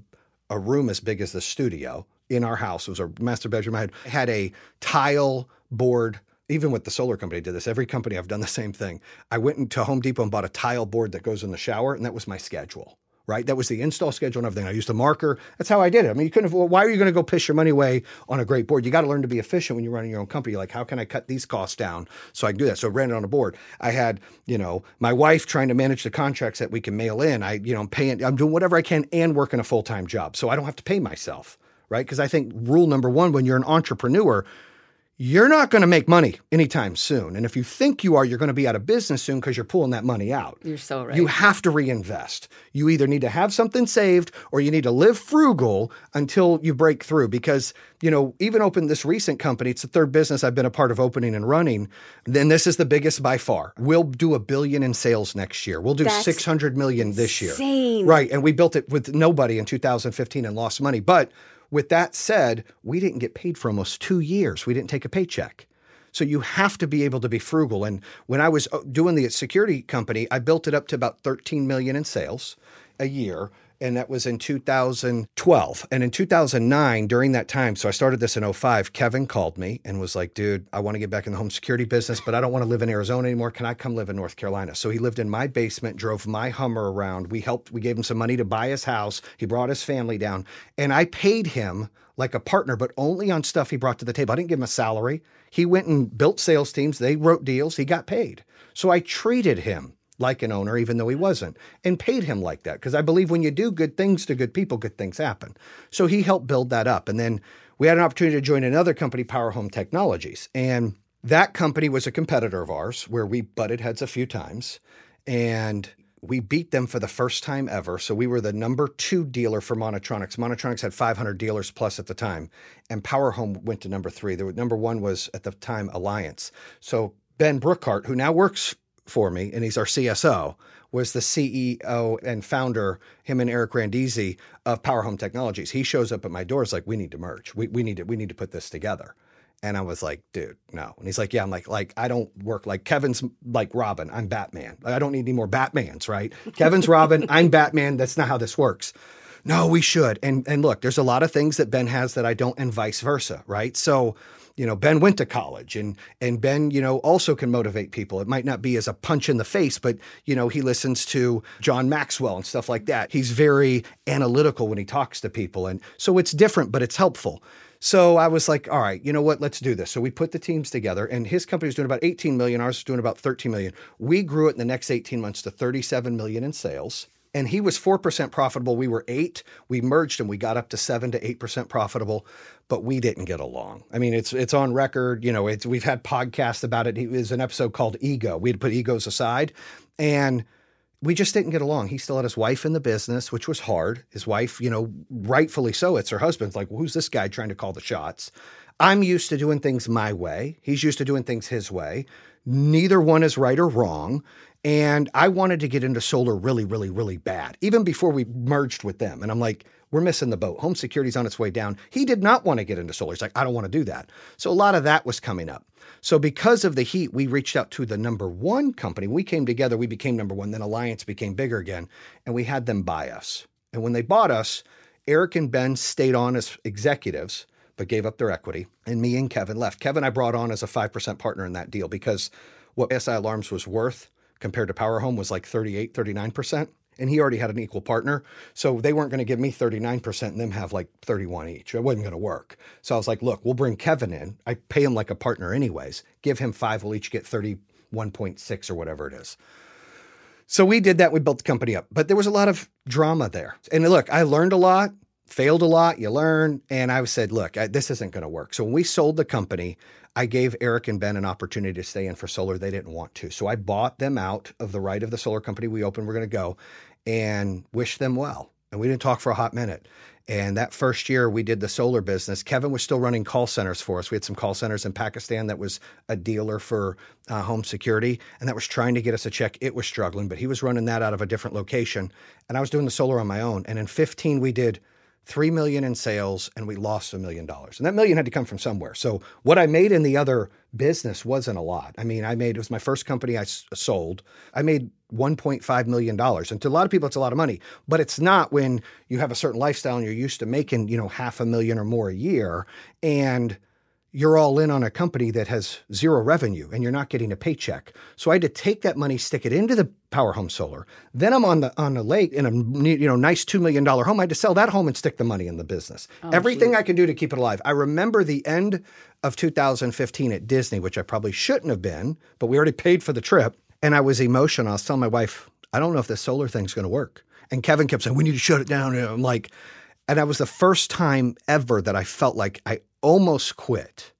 a room as big as the studio in our house. It was a master bedroom. I had, had a tile board. Even with the solar company, I did this. Every company, I've done the same thing. I went into Home Depot and bought a tile board that goes in the shower, and that was my schedule right? That was the install schedule and everything. I used a marker. That's how I did it. I mean, you couldn't. Have, well, why are you going to go piss your money away on a great board? You got to learn to be efficient when you're running your own company. Like, how can I cut these costs down so I can do that? So I ran it on a board. I had, you know, my wife trying to manage the contracts that we can mail in. I, you know, I'm paying. I'm doing whatever I can and working a full time job, so I don't have to pay myself, right? Because I think rule number one when you're an entrepreneur you're not going to make money anytime soon. And if you think you are, you're going to be out of business soon because you're pulling that money out. You're so right. You have to reinvest. You either need to have something saved or you need to live frugal until you break through. Because, you know, even open this recent company, it's the third business I've been a part of opening and running. Then this is the biggest by far. We'll do a billion in sales next year. We'll do That's 600 million this year. Insane. Right. And we built it with nobody in 2015 and lost money. But with that said, we didn't get paid for almost two years. We didn't take a paycheck. So you have to be able to be frugal. And when I was uh, doing the security company, I built it up to about 13 million in sales a year and that was in 2012. And in 2009, during that time, so I started this in 05, Kevin called me and was like, dude, I want to get back in the home security business, but I don't want to live in Arizona anymore. Can I come live in North Carolina? So he lived in my basement, drove my Hummer around. We helped, we gave him some money to buy his house. He brought his family down, and I paid him like a partner, but only on stuff he brought to the table. I didn't give him a salary. He went and built sales teams, they wrote deals, he got paid. So I treated him like an owner, even though he wasn't, and paid him like that. Because I believe when you do good things to good people, good things happen. So he helped build that up. And then we had an opportunity to join another company, Power Home Technologies. And that company was a competitor of ours where we butted heads a few times. And we beat them for the first time ever. So we were the number two dealer for Monitronics. Monitronics had 500 dealers plus at the time, and Power Home went to number three. The number one was at the time Alliance. So Ben Brookhart, who now works for me, and he's our CSO, was the CEO and founder, him and Eric Randizzi of Power Home Technologies. He shows up at my door. It's like, we need to merge. We, we need to we need to put this together. And I was like, dude, no. And he's like, yeah. I'm like, like I don't work like Kevin's like Robin. I'm Batman. I don't need any more Batmans, right? Kevin's Robin. I'm Batman. That's not how this works. No, we should. And and look, there's a lot of things that Ben has that I don't, and vice versa, right? So you know ben went to college and and ben you know also can motivate people it might not be as a punch in the face but you know he listens to john maxwell and stuff like that he's very analytical when he talks to people and so it's different but it's helpful So I was like, all right, you know what? Let's do this. So we put the teams together, and his company was doing about 18 million. Ours was doing about 13 million. We grew it in the next 18 months to 37 million in sales. And he was 4% profitable. We were eight. We merged and we got up to seven to 8% profitable, but we didn't get along. I mean, it's it's on record. You know, it's, we've had podcasts about it. It was an episode called Ego. We had put egos aside. And we just didn't get along. He still had his wife in the business, which was hard. His wife, you know, rightfully so. It's her husband's like, well, who's this guy trying to call the shots? I'm used to doing things my way. He's used to doing things his way. Neither one is right or wrong. And I wanted to get into solar really, really, really bad, even before we merged with them. And I'm like, we're missing the boat. Home security's on its way down. He did not want to get into solar. He's like, I don't want to do that. So a lot of that was coming up. So because of the heat, we reached out to the number one company. We came together, we became number one. Then Alliance became bigger again, and we had them buy us. And when they bought us, Eric and Ben stayed on as executives, but gave up their equity. And me and Kevin left. Kevin, I brought on as a 5% partner in that deal because what SI Alarms was worth compared to Power Home was like 38, 39%. And he already had an equal partner. So they weren't going to give me 39% and them have like 31 each. It wasn't going to work. So I was like, look, we'll bring Kevin in. I pay him like a partner anyways. Give him five. We'll each get 31.6 or whatever it is. So we did that. We built the company up. But there was a lot of drama there. And look, I learned a lot, failed a lot, you learn. And I said, look, I, this isn't going to work. So when we sold the company, I gave Eric and Ben an opportunity to stay in for solar. They didn't want to. So I bought them out of the right of the solar company we opened. We're going to go and wish them well. And we didn't talk for a hot minute. And that first year we did the solar business, Kevin was still running call centers for us. We had some call centers in Pakistan that was a dealer for uh, home security and that was trying to get us a check. It was struggling, but he was running that out of a different location. And I was doing the solar on my own. And in 15, we did 3 million in sales and we lost a million dollars. And that million had to come from somewhere. So what I made in the other business wasn't a lot. I mean, I made it was my first company I sold. I made 1.5 million dollars. And to a lot of people it's a lot of money, but it's not when you have a certain lifestyle and you're used to making, you know, half a million or more a year and you're all in on a company that has zero revenue and you're not getting a paycheck. So I had to take that money, stick it into the Power Home Solar. Then I'm on the on the lake in a you know nice two million dollar home. I had to sell that home and stick the money in the business. Oh, Everything geez. I can do to keep it alive. I remember the end of 2015 at Disney, which I probably shouldn't have been, but we already paid for the trip, and I was emotional. I was telling my wife, I don't know if this solar thing's going to work. And Kevin kept saying, "We need to shut it down." And I'm like, and that was the first time ever that I felt like I almost quit.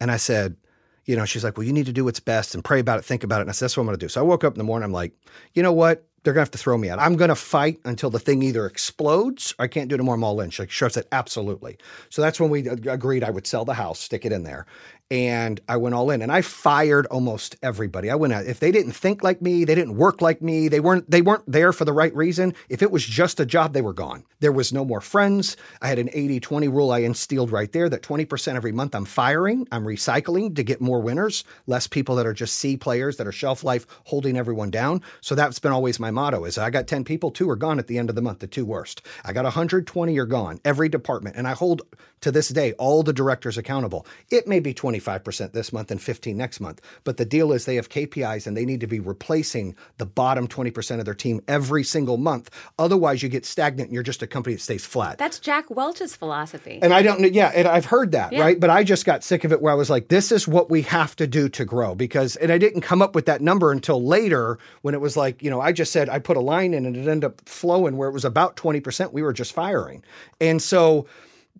And I said, you know, she's like, well, you need to do what's best and pray about it, think about it. And I said, that's what I'm going to do. So I woke up in the morning. I'm like, you know what? They're going to have to throw me out. I'm going to fight until the thing either explodes I can't do it anymore. I'm all in. She like, sure said, absolutely. So that's when we agreed I would sell the house, stick it in there and I went all in and I fired almost everybody. I went out if they didn't think like me, they didn't work like me, they weren't they weren't there for the right reason. If it was just a job, they were gone. There was no more friends. I had an 80-20 rule I instilled right there that 20% every month I'm firing, I'm recycling to get more winners, less people that are just C players that are shelf life holding everyone down. So that's been always my motto is I got 10 people, two are gone at the end of the month, the two worst. I got 120 are gone, every department and I hold to this day all the directors accountable. It may be 20 25% this month and 15 next month. But the deal is they have KPIs and they need to be replacing the bottom 20% of their team every single month. Otherwise, you get stagnant and you're just a company that stays flat. That's Jack Welch's philosophy. And I don't know, yeah, and I've heard that, yeah. right? But I just got sick of it where I was like, this is what we have to do to grow because, and I didn't come up with that number until later when it was like, you know, I just said I put a line in and it ended up flowing where it was about 20%. We were just firing. And so,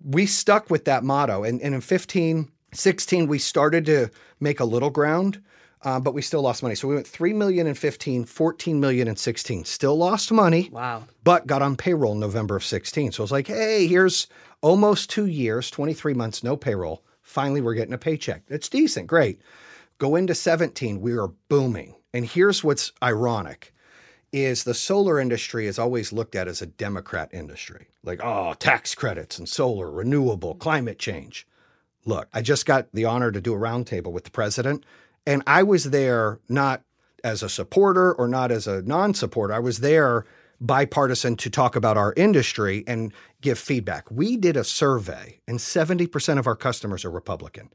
we stuck with that motto. And, and in 15, 16, we started to make a little ground, uh, but we still lost money. So we went 3 million in 15, 14 million in 16. Still lost money. Wow. But got on payroll in November of 16. So I was like, hey, here's almost two years, 23 months, no payroll. Finally, we're getting a paycheck. It's decent. Great. Go into 17, we are booming. And here's what's ironic is the solar industry is always looked at as a Democrat industry. Like, oh, tax credits and solar, renewable, climate change. Look, I just got the honor to do a roundtable with the president, and I was there not as a supporter or not as a non supporter. I was there bipartisan to talk about our industry and give feedback. We did a survey, and 70% of our customers are Republican.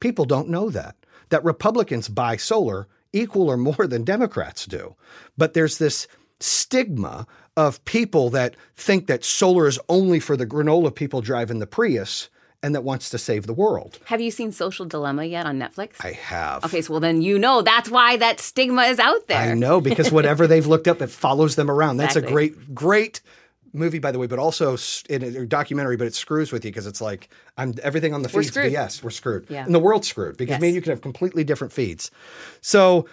People don't know that, that Republicans buy solar equal or more than Democrats do. But there's this stigma of people that think that solar is only for the granola people driving the Prius and that wants to save the world. Have you seen Social Dilemma yet on Netflix? I have. okay, so well then you know that's why that stigma is out there. I know because whatever they've looked up, it follows them around. That's a great, great movie, by the way, but also in a documentary. But it screws with you because it's like I'm everything on the We're feeds. screwed. Yes, we're screwed, Yeah. and the world's screwed because Yes. me and you can have completely different feeds. So.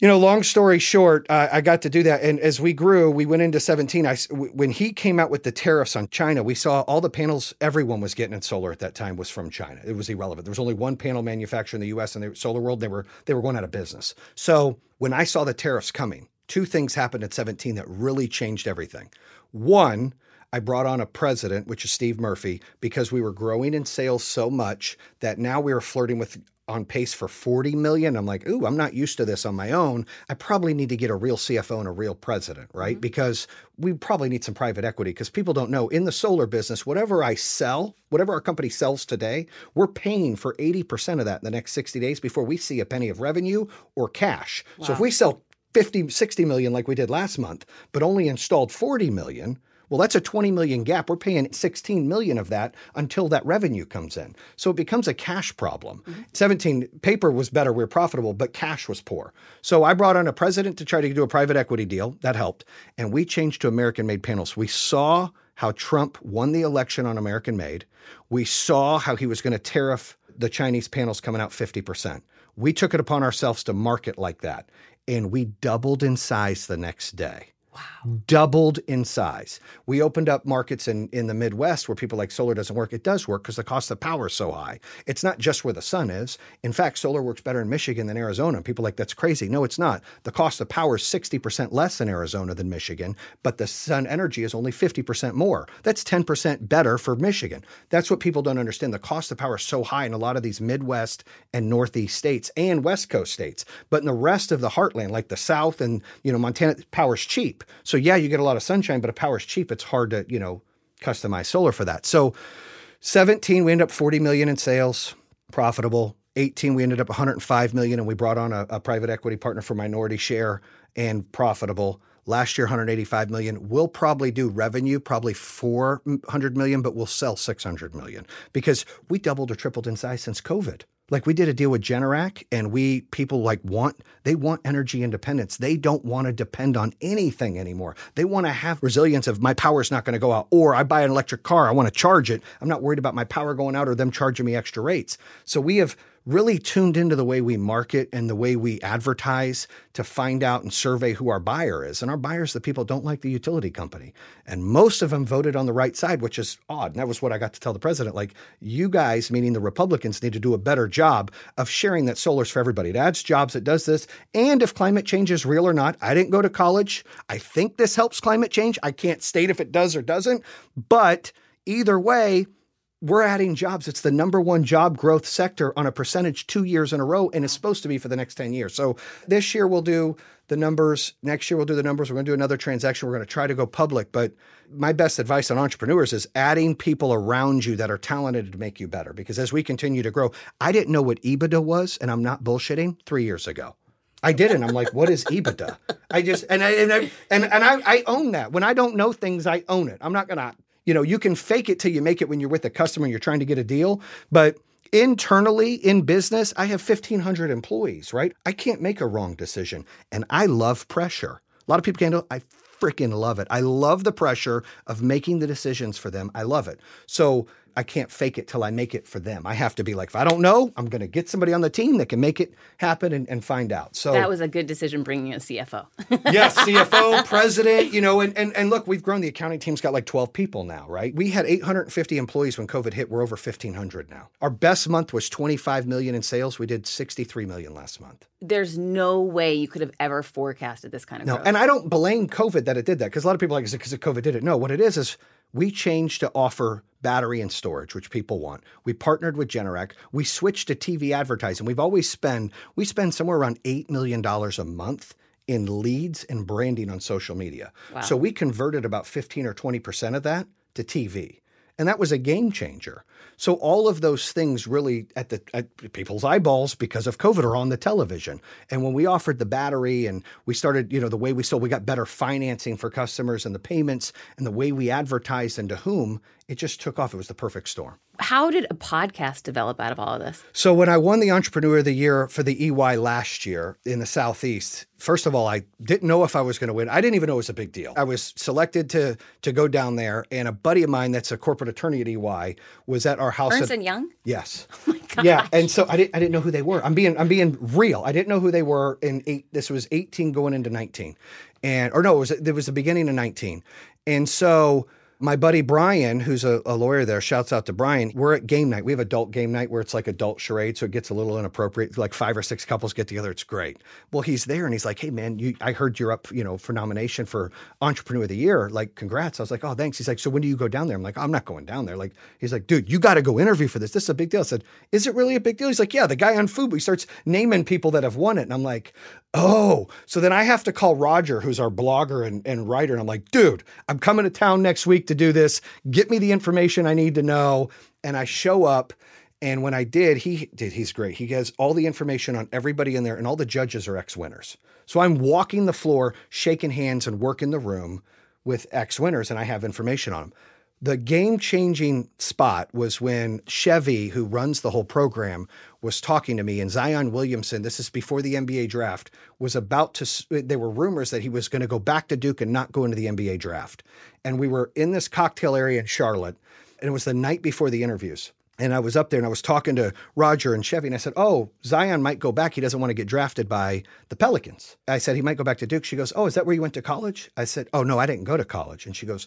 You know, long story short, uh, I got to do that, and as we grew, we went into seventeen. I s- w- when he came out with the tariffs on China, we saw all the panels everyone was getting in solar at that time was from China. It was irrelevant. There was only one panel manufacturer in the U.S. in the solar world. They were they were going out of business. So when I saw the tariffs coming, two things happened at 17 that really changed everything. One, I brought on a president, which is Steve Murphy, because we were growing in sales so much that now we were flirting with on pace for 40 million. I'm like, ooh, I'm not used to this on my own. I probably need to get a real CFO and a real president, right? Mm-hmm. Because we probably need some private equity because people don't know in the solar business, whatever I sell, whatever our company sells today, we're paying for 80% of that in the next 60 days before we see a penny of revenue or cash. So if we sell 50, 60 million like we did last month, but only installed 40 million, well, that's a 20 million gap. We're paying 16 million of that until that revenue comes in. So it becomes a cash problem. Mm-hmm. 17, paper was better, we are profitable, but cash was poor. So I brought on a president to try to do a private equity deal. That helped. And we changed to American made panels. We saw how Trump won the election on American made. We saw how he was going to tariff the Chinese panels coming out 50%. We took it upon ourselves to market like that. And we doubled in size the next day doubled in size. We opened up markets in, in the Midwest where people like solar doesn't work. It does work because the cost of power is so high. It's not just where the sun is. In fact, solar works better in Michigan than Arizona. People like that's crazy. No, it's not. The cost of power is 60% less in Arizona than Michigan, but the sun energy is only 50% more. That's 10% better for Michigan. That's what people don't understand. The cost of power is so high in a lot of these Midwest and Northeast states and West Coast states. But in the rest of the heartland, like the South and you know Montana, power's cheap. So yeah, you get a lot of sunshine, but if power's cheap, it's hard to you know customize solar for that. So 17, we ended up 40 million in sales, profitable. 18, we ended up 105 million, and we brought on a, a private equity partner for minority share and profitable. Last year, 185 million. We'll probably do revenue, probably 400 million, but we'll sell 600 million because we doubled or tripled in size since COVID. Like we did a deal with Generac and we people like want they want energy independence. They don't want to depend on anything anymore. They want to have resilience of my power's not going to go out or I buy an electric car, I want to charge it. I'm not worried about my power going out or them charging me extra rates. So we have really tuned into the way we market and the way we advertise to find out and survey who our buyer is. And our buyers, the people don't like the utility company. And most of them voted on the right side, which is odd. And that was what I got to tell the president. Like, you guys, meaning the Republicans, need to do a better job of sharing that solar's for everybody. It adds jobs, it does this. And if climate change is real or not, I didn't go to college. I think this helps climate change. I can't state if it does or doesn't. But either way, we're adding jobs. It's the number one job growth sector on a percentage two years in a row, and it's supposed to be for the next 10 years. So this year we'll do the numbers. Next year we'll do the numbers. We're going to do another transaction. We're going to try to go public. But my best advice on entrepreneurs is adding people around you that are talented to make you better. Because as we continue to grow, I didn't know what EBITDA was, and I'm not bullshitting, three years ago. I didn't. I'm like, what is EBITDA? I just and I and I, and, and I, I own that. When I don't know things, I own it. I'm not gonna, you know, you can fake it till you make it when you're with a customer and you're trying to get a deal. But internally in business, I have 1,500 employees, right? I can't make a wrong decision. And I love pressure. A lot of people can't I freaking love it. I love the pressure of making the decisions for them. I love it. So I can't fake it till I make it for them. I have to be like, if I don't know, I'm going to get somebody on the team that can make it happen and, and find out. So That was a good decision bringing a CFO. yes, CFO, president, you know, and, and and look, we've grown. The accounting team's got like 12 people now, right? We had 850 employees when COVID hit. We're over 1,500 now. Our best month was 25 million in sales. We did 63 million last month. There's no way you could have ever forecasted this kind of No, growth. and I don't blame COVID that it did that because a lot of people are like, is it because of COVID did it? No, what it is is we changed to offer battery and storage, which people want. We partnered with Generac. We switched to TV advertising. We've always spend we spend somewhere around eight million dollars a month in leads and branding on social media. So we converted about 15 or 20% of that to TV. And that was a game changer. So all of those things really at the at people's eyeballs because of COVID are on the television. And when we offered the battery and we started, you know, the way we sold, we got better financing for customers and the payments and the way we advertised and to whom, it just took off. It was the perfect storm. How did a podcast develop out of all of this? So when I won the Entrepreneur of the Year for the EY last year in the Southeast, first of all, I didn't know if I was going to win. I didn't even know it was a big deal. I was selected to to go down there, and a buddy of mine that's a corporate attorney at EY was at our house. Ernst at, and Young? Yes. Oh my gosh. Yeah, and so I didn't I didn't know who they were. I'm being I'm being real. I didn't know who they were in eight. This was 18 going into 19, and or no, it was it was the beginning of 19, and so my buddy Brian, who's a, a, lawyer there, shouts out to Brian. We're at game night. We have adult game night where it's like adult charade, so it gets a little inappropriate. Like five or six couples get together. It's great. Well, he's there and he's like, "Hey, man, you, I heard you're up, you know, for nomination for Entrepreneur of the Year. Like, congrats." I was like, "Oh, thanks." He's like, "So when do you go down there?" I'm like, "I'm not going down there." Like, he's like, "Dude, you got to go interview for this. This is a big deal." I said, "Is it really a big deal?" He's like, "Yeah." The guy on Fubo he starts naming people that have won it, and I'm like, "Oh." So then I have to call Roger, who's our blogger and, and writer, and I'm like, "Dude, I'm coming to town next week to do this." get me the information I need to know. And I show up. And when I did, he did, he's great. He has all the information on everybody in there, and all the judges are ex winners. So I'm walking the floor, shaking hands, and working the room with ex winners, and I have information on them. The game changing spot was when Chevy, who runs the whole program, was talking to me, and Zion Williamson, this is before the NBA draft, was about to. There were rumors that he was going to go back to Duke and not go into the NBA draft. And we were in this cocktail area in Charlotte, and it was the night before the interviews. And I was up there and I was talking to Roger and Chevy, and I said, Oh, Zion might go back. He doesn't want to get drafted by the Pelicans. I said, He might go back to Duke. She goes, Oh, is that where you went to college? I said, Oh, no, I didn't go to college. And she goes,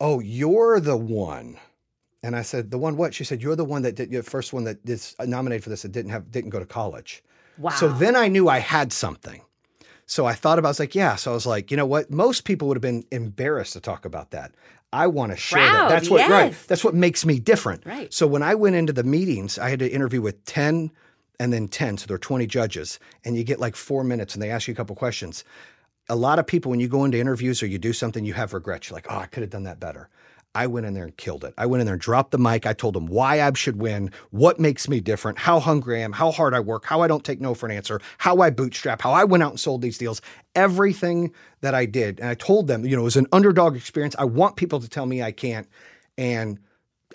Oh, you're the one. And I said, The one what? She said, You're the one that did, the first one that is uh, nominated for this that didn't have didn't go to college. Wow. So then I knew I had something. So I thought about, I was like, yeah. So I was like, you know what? Most people would have been embarrassed to talk about that. I want to share Proud, that. That's what right. That's what makes me different. Right. So when I went into the meetings, I had to interview with 10 and then 10. So there are 20 judges, and you get like four minutes and they ask you a couple questions. A lot of people, when you go into interviews or you do something, you have regrets. You're like, oh, I could have done that better. I went in there and killed it. I went in there and dropped the mic. I told them why I should win, what makes me different, how hungry I am, how hard I work, how I don't take no for an answer, how I bootstrap, how I went out and sold these deals, everything that I did. And I told them, you know, it was an underdog experience. I want people to tell me I can't. And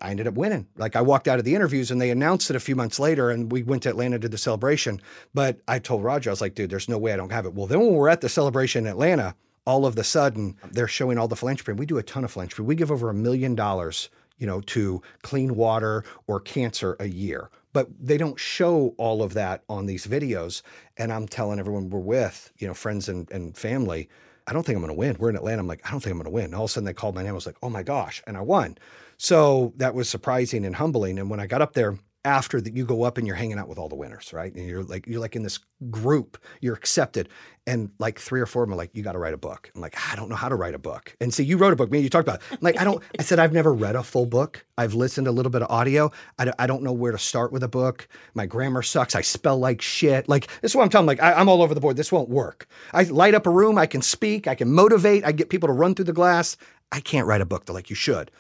I ended up winning. Like I walked out of the interviews and they announced it a few months later and we went to Atlanta to the celebration. But I told Roger, I was like, dude, there's no way I don't have it. Well, then when we're at the celebration in Atlanta, all of the sudden they're showing all the philanthropy. We do a ton of philanthropy. We give over a million dollars, you know, to clean water or cancer a year. But they don't show all of that on these videos. And I'm telling everyone we're with, you know, friends and, and family, I don't think I'm going to win. We're in Atlanta. I'm like, I don't think I'm going to win. And all of a sudden they called my name. I was like, oh my gosh. And I won. So that was surprising and humbling. And when I got up there, after that you go up and you're hanging out with all the winners, right? And you're like you're like in this group, you're accepted. And like three or four of them are like, you got to write a book. I'm like, I don't know how to write a book. And so you wrote a book. Man, you talked about it. Like, I don't, I said, I've never read a full book. I've listened a little bit of audio. I don't, I don't know where to start with a book. My grammar sucks. I spell like shit. Like, this is what I'm telling. Like, I, I'm all over the board. This won't work. I light up a room. I can speak. I can motivate. I get people to run through the glass. I can't write a book. They're like, you should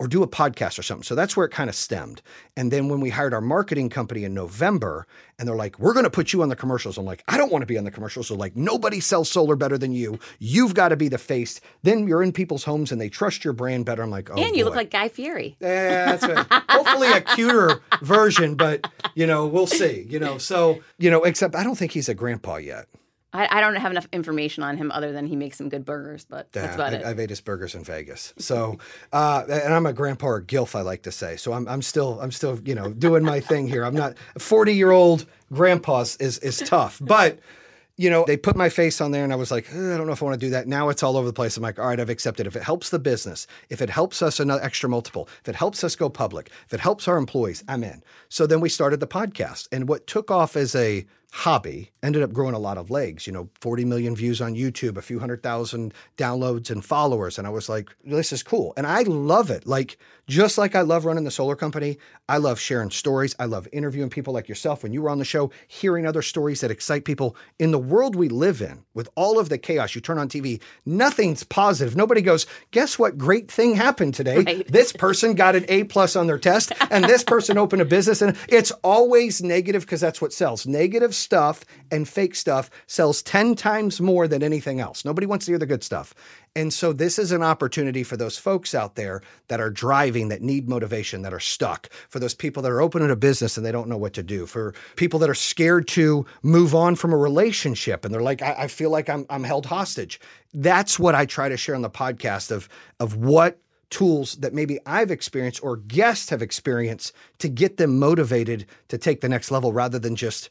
or do a podcast or something. So that's where it kind of stemmed. And then when we hired our marketing company in November, and they're like, we're going to put you on the commercials. I'm like, I don't want to be on the commercials. So like, nobody sells solar better than you. You've got to be the face. Then you're in people's homes and they trust your brand better. I'm like, oh, and you look like Guy Fieri. Yeah, that's right. Hopefully a cuter version, but you know, we'll see. You know, so you know, except I don't think he's a grandpa yet. I, I don't have enough information on him other than he makes some good burgers, but that's about I, it. I've ate his burgers in Vegas. So, uh, and I'm a grandpa or gilf, I like to say. So I'm, I'm still, I'm still, you know, doing my thing here. I'm not 40 year old grandpas is is tough, but you know, they put my face on there and I was like, "Ugh, I don't know if I want to do that. Now it's all over the place. I'm like, all right, I've accepted. If it helps the business, if it helps us another extra multiple, if it helps us go public, if it helps our employees, I'm in. So then we started the podcast. And what took off as a hobby ended up growing a lot of legs, you know, 40 million views on YouTube, a few hundred thousand downloads and followers. And I was like, this is cool. And I love it. Like, just like I love running the solar company, I love sharing stories. I love interviewing people like yourself when you were on the show, hearing other stories that excite people. In the world we live in, with all of the chaos, you turn on TV, nothing's positive. Nobody goes, guess what great thing happened today? Right. This person got an A plus on their test, and this person opened a business. And it's always negative because that's what sells. Negative stuff and fake stuff sells 10 times more than anything else. Nobody wants to hear the good stuff. And so this is an opportunity for those folks out there that are driving, that need motivation, that are stuck, for those people that are opening a business and they don't know what to do, for people that are scared to move on from a relationship and they're like, I, I feel like I'm, I'm held hostage. That's what I try to share on the podcast of, of what tools that maybe I've experienced or guests have experienced to get them motivated to take the next level rather than just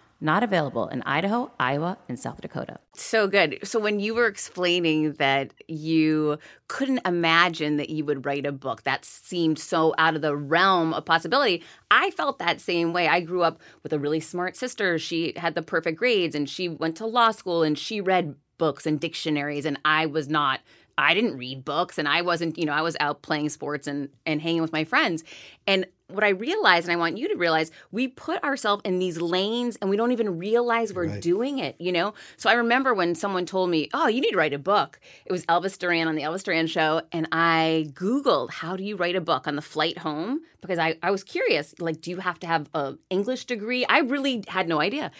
Not available in Idaho, Iowa, and South Dakota. So good. So when you were explaining that you couldn't imagine that you would write a book, that seemed so out of the realm of possibility. I felt that same way. I grew up with a really smart sister. She had the perfect grades and she went to law school and she read books and dictionaries and I was not I didn't read books and I wasn't, you know, I was out playing sports and and hanging with my friends. And what I realize, and I want you to realize, we put ourselves in these lanes and we don't even realize we're Right. doing it, you know? So I remember when someone told me, Oh, you need to write a book. It was Elvis Duran on the Elvis Duran show. And I Googled, How do you write a book on the flight home? Because I, I was curious, like, do you have to have an English degree? I really had no idea.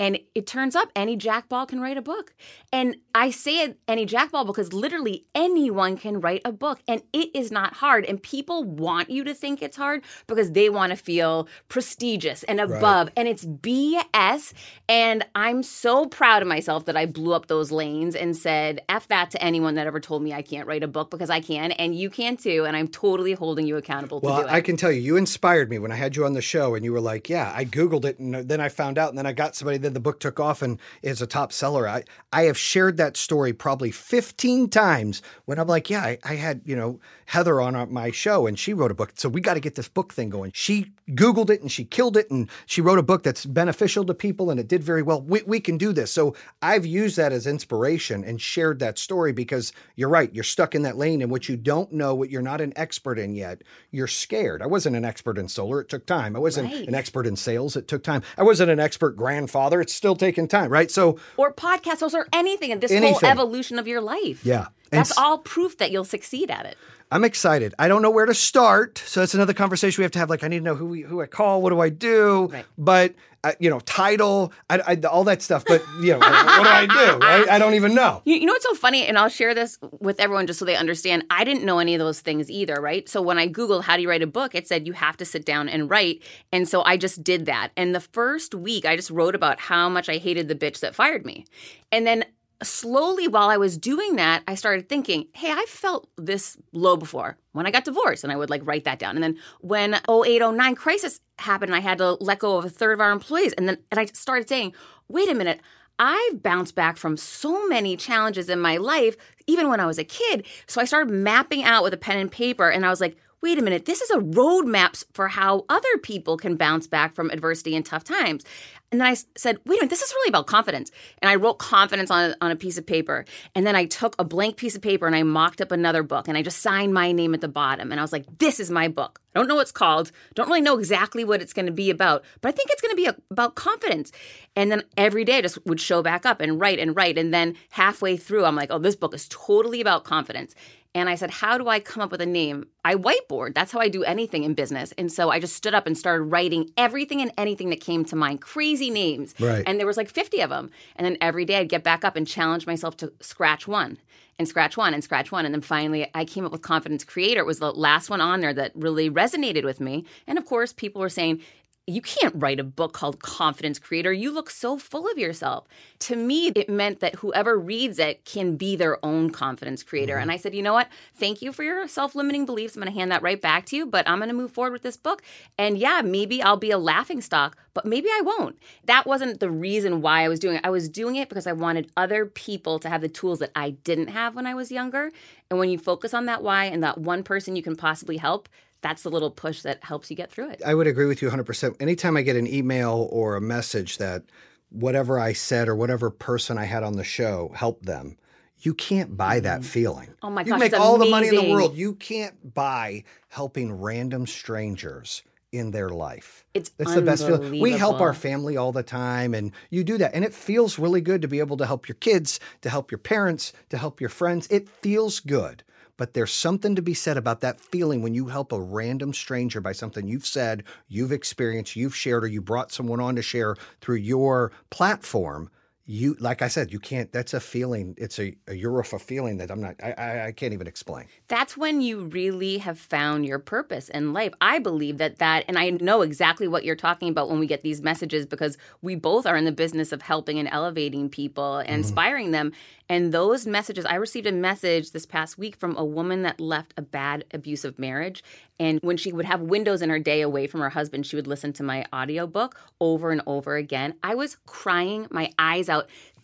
And it turns up any jackball can write a book. And I say it any jackball because literally anyone can write a book and it is not hard. And people want you to think it's hard because they want to feel prestigious and above. And it's BS. And I'm so proud of myself that I blew up those lanes and said, F that to anyone that ever told me I can't write a book because I can and you can too. And I'm totally holding you accountable to Well, do it. I can tell you, you inspired me when I had you on the show, and you were like, "Yeah, I Googled it, and then I found out, and then I got somebody. Then the book took off and is a top seller." I I have shared that story probably fifteen times when I'm like, "Yeah, I, I had you know Heather on uh, my show, and she wrote a book, so we got to get this book thing going." She Googled it and she killed it, and she wrote a book that's beneficial to people, and it did very well. We we can do this. So I've used that as inspiration and shared that story because you're right. You're stuck in that lane, and what you don't know, what you're not an expert in yet, you're scared. I wasn't an expert in solar. It took time. I wasn't Right. an expert in sales. It took time. I wasn't an expert grandfather. It's still taking time, right? So or podcast hosts or anything in this whole evolution of your life. Yeah. And That's all proof that you'll succeed at it. I'm excited. I don't know where to start, so it's another conversation we have to have. Like, I need to know who we, who I call. What do I do? Right. But uh, you know, title, I, I, all that stuff. But you know, what do I do? Right? I don't even know. You, you know what's so funny, and I'll share this with everyone just so they understand. I didn't know any of those things either, right? So when I Googled how do you write a book, it said you have to sit down and write. And so I just did that. And the first week, I just wrote about how much I hated the bitch that fired me. And then slowly while I was doing that, I started thinking, hey, I felt this low before when I got divorced. And I would like write that down. And then when 0809 crisis happened, I had to let go of a third of our employees. And then and I started saying, wait a minute. I've bounced back from so many challenges in my life, even when I was a kid. So I started mapping out with a pen and paper, and I was like, wait a minute, this is a roadmap for how other people can bounce back from adversity and tough times. And then I said, wait a minute, this is really about confidence. And I wrote confidence on, on a piece of paper. And then I took a blank piece of paper and I mocked up another book and I just signed my name at the bottom. And I was like, this is my book. I don't know what it's called. Don't really know exactly what it's going to be about, but I think it's going to be a, about confidence. And then every day I just would show back up and write and write. And then halfway through, I'm like, oh, this book is totally about confidence. And I said, How do I come up with a name? I whiteboard. That's how I do anything in business. And so I just stood up and started writing everything and anything that came to mind, crazy names. Right. And there was like 50 of them. And then every day I'd get back up and challenge myself to scratch one and scratch one and scratch one. And then finally I came up with Confidence Creator. It was the last one on there that really resonated with me. And of course, people were saying, you can't write a book called Confidence Creator. You look so full of yourself. To me, it meant that whoever reads it can be their own confidence creator. Mm-hmm. And I said, you know what? Thank you for your self limiting beliefs. I'm going to hand that right back to you, but I'm going to move forward with this book. And yeah, maybe I'll be a laughing stock, but maybe I won't. That wasn't the reason why I was doing it. I was doing it because I wanted other people to have the tools that I didn't have when I was younger. And when you focus on that why and that one person you can possibly help, that's the little push that helps you get through it. I would agree with you 100%. Anytime I get an email or a message that whatever I said or whatever person I had on the show helped them, you can't buy that mm-hmm. feeling. Oh my god, you gosh, make all the money in the world. You can't buy helping random strangers in their life. It's That's the best feeling. We help our family all the time, and you do that. And it feels really good to be able to help your kids, to help your parents, to help your friends. It feels good. But there's something to be said about that feeling when you help a random stranger by something you've said, you've experienced, you've shared, or you brought someone on to share through your platform. You, like I said, you can't. That's a feeling. It's a, a feeling that I'm not. I, I, I can't even explain. that's when you really have found your purpose in life. I believe that that, and I know exactly what you're talking about when we get these messages because we both are in the business of helping and elevating people and inspiring them. And those messages, I received a message this past week from a woman that left a bad abusive marriage. And when she would have windows in her day away from her husband, she would listen to my audiobook over and over again. I was crying my eyes out.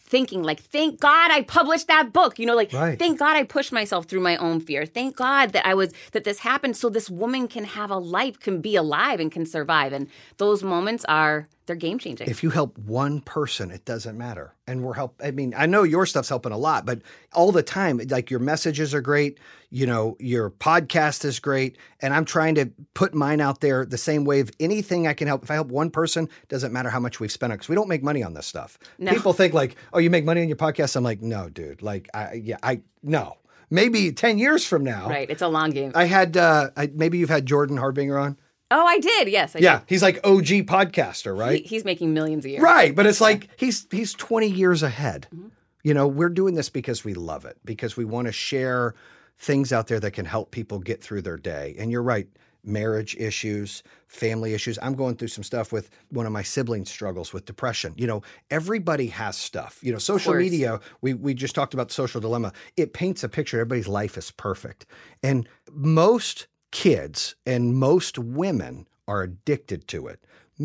Thinking like, thank God I published that book. You know, like, Right. thank God I pushed myself through my own fear. Thank God that I was that this happened so this woman can have a life, can be alive and can survive. And those moments are they're game changing. if you help one person, it doesn't matter. And we're help. I mean, I know your stuff's helping a lot, but all the time, like your messages are great. You know, your podcast is great, and I'm trying to put mine out there the same way. Of anything I can help, if I help one person, doesn't matter how much we've spent on because we don't make money on this stuff. People think like, oh, you make money on your podcast. I'm like, no, dude. Like, I yeah, I no. Maybe ten years from now, right. It's a long game. I had uh, I, maybe you've had Jordan Harbinger on. Oh, I did. Yes. I Yeah, he's like OG podcaster, right? He- he's making millions a year. Right, but it's like he's he's 20 years ahead. Mm-hmm. You know, we're doing this because we love it, because we want to share things out there that can help people get through their day. And you're right, marriage issues, family issues. I'm going through some stuff with one of my siblings struggles with depression. You know, everybody has stuff. You know, social media, we we just talked about the social dilemma. It paints a picture everybody's life is perfect. And most kids and most women are addicted to it.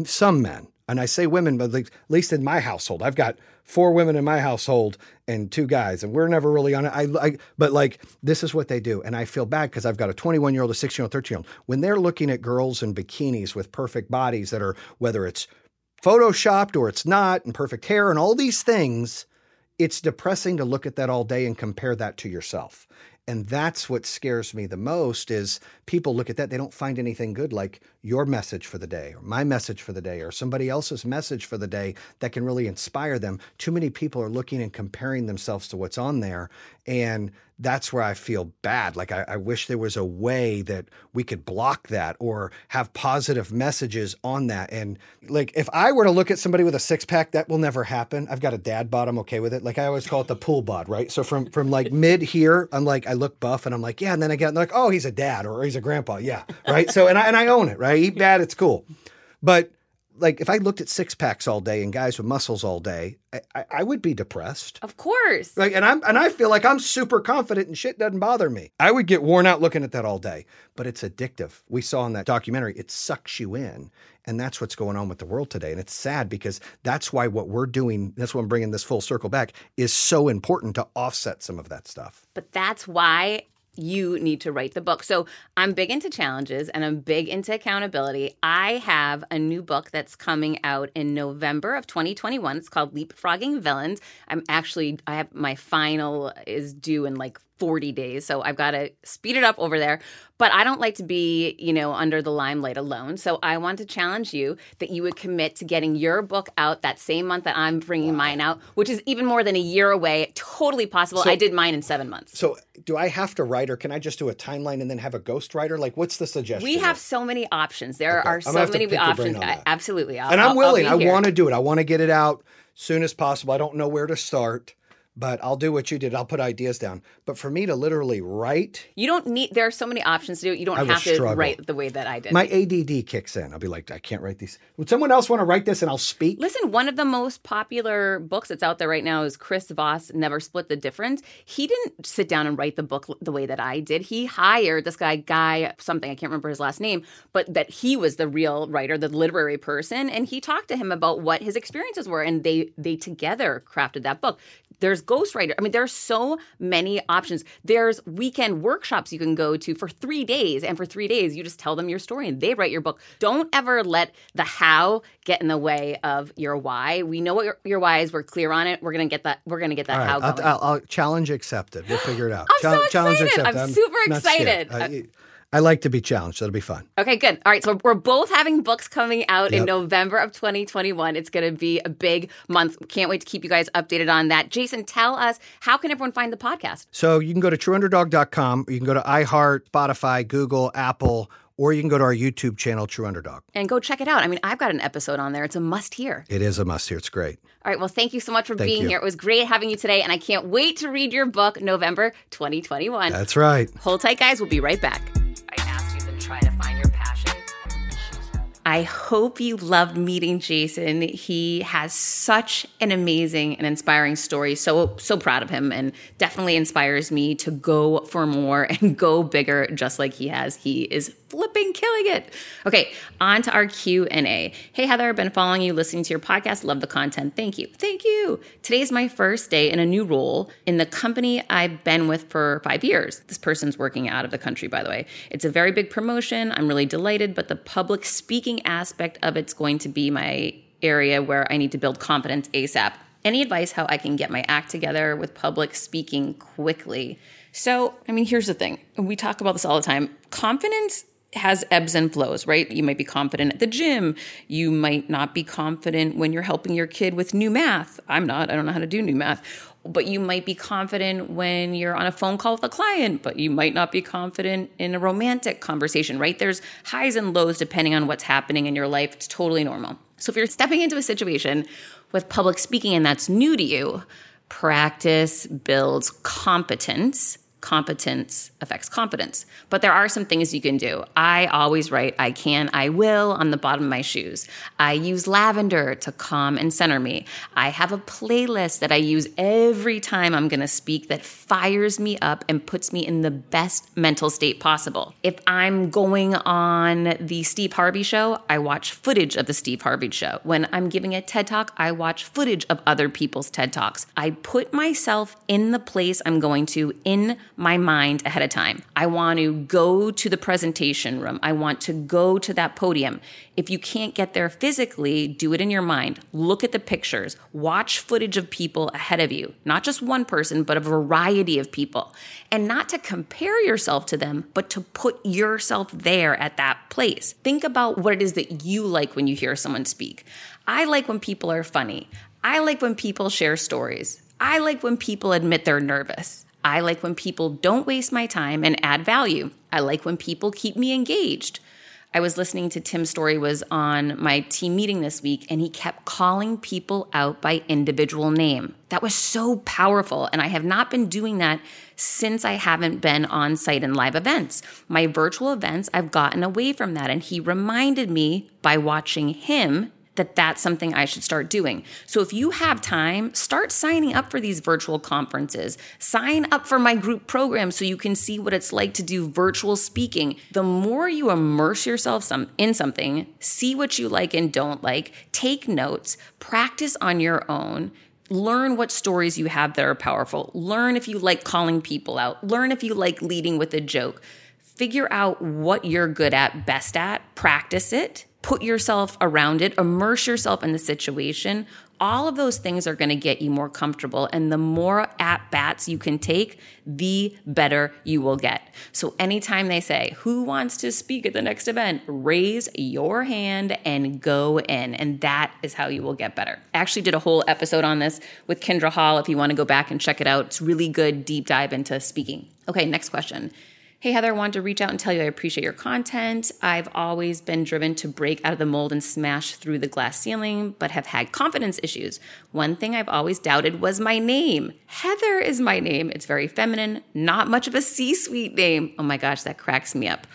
Some men, and I say women, but at least in my household, I've got four women in my household and two guys, and we're never really on it. I, I but like this is what they do, and I feel bad because I've got a 21 year old, a 16 year old, 13 year old. When they're looking at girls in bikinis with perfect bodies that are whether it's photoshopped or it's not, and perfect hair and all these things, it's depressing to look at that all day and compare that to yourself. And that's what scares me the most is people look at that they don't find anything good like your message for the day or my message for the day or somebody else's message for the day that can really inspire them. Too many people are looking and comparing themselves to what's on there and that's where I feel bad. Like I, I wish there was a way that we could block that or have positive messages on that. And like if I were to look at somebody with a six pack, that will never happen. I've got a dad bod. I'm okay with it. Like I always call it the pool bod, right? So from from like mid here, I'm like I look buff and I'm like yeah, and then I get like oh he's a dad or he's a grandpa, yeah, right. So and I and I own it, right? I eat bad, it's cool, but. Like if I looked at six packs all day and guys with muscles all day, I, I, I would be depressed. Of course. Like, and I'm and I feel like I'm super confident and shit doesn't bother me. I would get worn out looking at that all day, but it's addictive. We saw in that documentary, it sucks you in, and that's what's going on with the world today. And it's sad because that's why what we're doing, that's what I'm bringing this full circle back, is so important to offset some of that stuff. But that's why you need to write the book. So I'm big into challenges and I'm big into accountability. I have a new book that's coming out in November of 2021. It's called Leapfrogging Villains. I'm actually I have my final is due in like 40 days. So I've got to speed it up over there. But I don't like to be, you know, under the limelight alone. So I want to challenge you that you would commit to getting your book out that same month that I'm bringing mine out, which is even more than a year away. Totally possible. I did mine in seven months. So, do I have to write, or can I just do a timeline and then have a ghostwriter? Like, what's the suggestion? We have so many options. There Okay. are so many pick your brain options. on that. Absolutely. I'll, and I'll- I'm I'll willing. be I want to do it. I want to get it out as soon as possible. I don't know where to start, but I'll do what you did. I'll put ideas down. But for me to literally write, You don't need. There are so many options to do it. You don't I have to struggle. write the way that I did. my ADD kicks in. I'll be like, I can't write these. Would someone else want to write this and I'll speak? Listen, one of the most popular books that's out there right now is Chris Voss, Never Split the Difference. He didn't sit down and write the book the way that I did. He hired this guy, Guy something, I can't remember his last name, but that he was the real writer, the literary person, and he talked to him about what his experiences were, and they they together crafted that book. There's ghostwriter. I mean, there's so many options. There's weekend workshops you can go to for three days, and for three days you just tell them your story and they write your book. Don't ever let the how get in the way of your why. We know what your, your why is. We're clear on it. We're gonna get that. We're gonna get that All how going. I'll, I'll, I'll challenge accepted. We'll figure it out. I'm so Chal- excited. accepted. I'm super not scared. excited. Uh, uh, I, like to be challenged. That'll be fun. Okay, good. All right, so we're both having books coming out in November of 2021. It's going to be a big month. Can't wait to keep you guys updated on that. Jason, tell us how can everyone find the podcast? So you can go to trueunderdog.com, or you can go to iHeart, Spotify, Google, Apple, or you can go to our YouTube channel, True Underdog. And go check it out. I mean, I've got an episode on there. It's a must hear. It is a must hear. It's great. All right, well, thank you so much for Thank being you. here. It was great having you today, and I can't wait to read your book November 2021. That's right. Hold tight, guys. We'll be right back. I hope you loved meeting Jason. He has such an amazing and inspiring story. So so proud of him and definitely inspires me to go for more and go bigger just like he has. He is flipping killing it. Okay, on to our Q&A. Hey Heather, I've been following you, listening to your podcast, love the content. Thank you. Thank you. Today's my first day in a new role in the company I've been with for 5 years. This person's working out of the country by the way. It's a very big promotion. I'm really delighted, but the public speaking aspect of it's going to be my area where I need to build confidence ASAP. Any advice how I can get my act together with public speaking quickly? So, I mean, here's the thing. We talk about this all the time. Confidence has ebbs and flows, right? You might be confident at the gym. You might not be confident when you're helping your kid with new math. I'm not. I don't know how to do new math. But you might be confident when you're on a phone call with a client, but you might not be confident in a romantic conversation, right? There's highs and lows depending on what's happening in your life. It's totally normal. So if you're stepping into a situation with public speaking and that's new to you, practice builds competence. Competence affects confidence. But there are some things you can do. I always write I can, I will on the bottom of my shoes. I use lavender to calm and center me. I have a playlist that I use every time I'm going to speak that fires me up and puts me in the best mental state possible. If I'm going on the Steve Harvey show, I watch footage of the Steve Harvey show. When I'm giving a TED Talk, I watch footage of other people's TED Talks. I put myself in the place I'm going to in my mind ahead of time. I want to go to the presentation room. I want to go to that podium. If you can't get there physically, do it in your mind. Look at the pictures. Watch footage of people ahead of you, not just one person, but a variety of people. And not to compare yourself to them, but to put yourself there at that place. Think about what it is that you like when you hear someone speak. I like when people are funny. I like when people share stories. I like when people admit they're nervous. I like when people don't waste my time and add value. I like when people keep me engaged. I was listening to Tim's story was on my team meeting this week and he kept calling people out by individual name. That was so powerful and I have not been doing that since I haven't been on site in live events. My virtual events, I've gotten away from that and he reminded me by watching him that that's something I should start doing. So if you have time, start signing up for these virtual conferences. Sign up for my group program so you can see what it's like to do virtual speaking. The more you immerse yourself some, in something, see what you like and don't like, take notes, practice on your own. Learn what stories you have that are powerful. Learn if you like calling people out. Learn if you like leading with a joke. Figure out what you're good at, best at, practice it, put yourself around it, immerse yourself in the situation. All of those things are going to get you more comfortable. And the more at bats you can take, the better you will get. So, anytime they say, Who wants to speak at the next event? raise your hand and go in. And that is how you will get better. I actually did a whole episode on this with Kindra Hall if you want to go back and check it out. It's really good deep dive into speaking. Okay, next question. Hey, Heather, I wanted to reach out and tell you I appreciate your content. I've always been driven to break out of the mold and smash through the glass ceiling, but have had confidence issues. One thing I've always doubted was my name. Heather is my name. It's very feminine, not much of a C suite name. Oh my gosh, that cracks me up.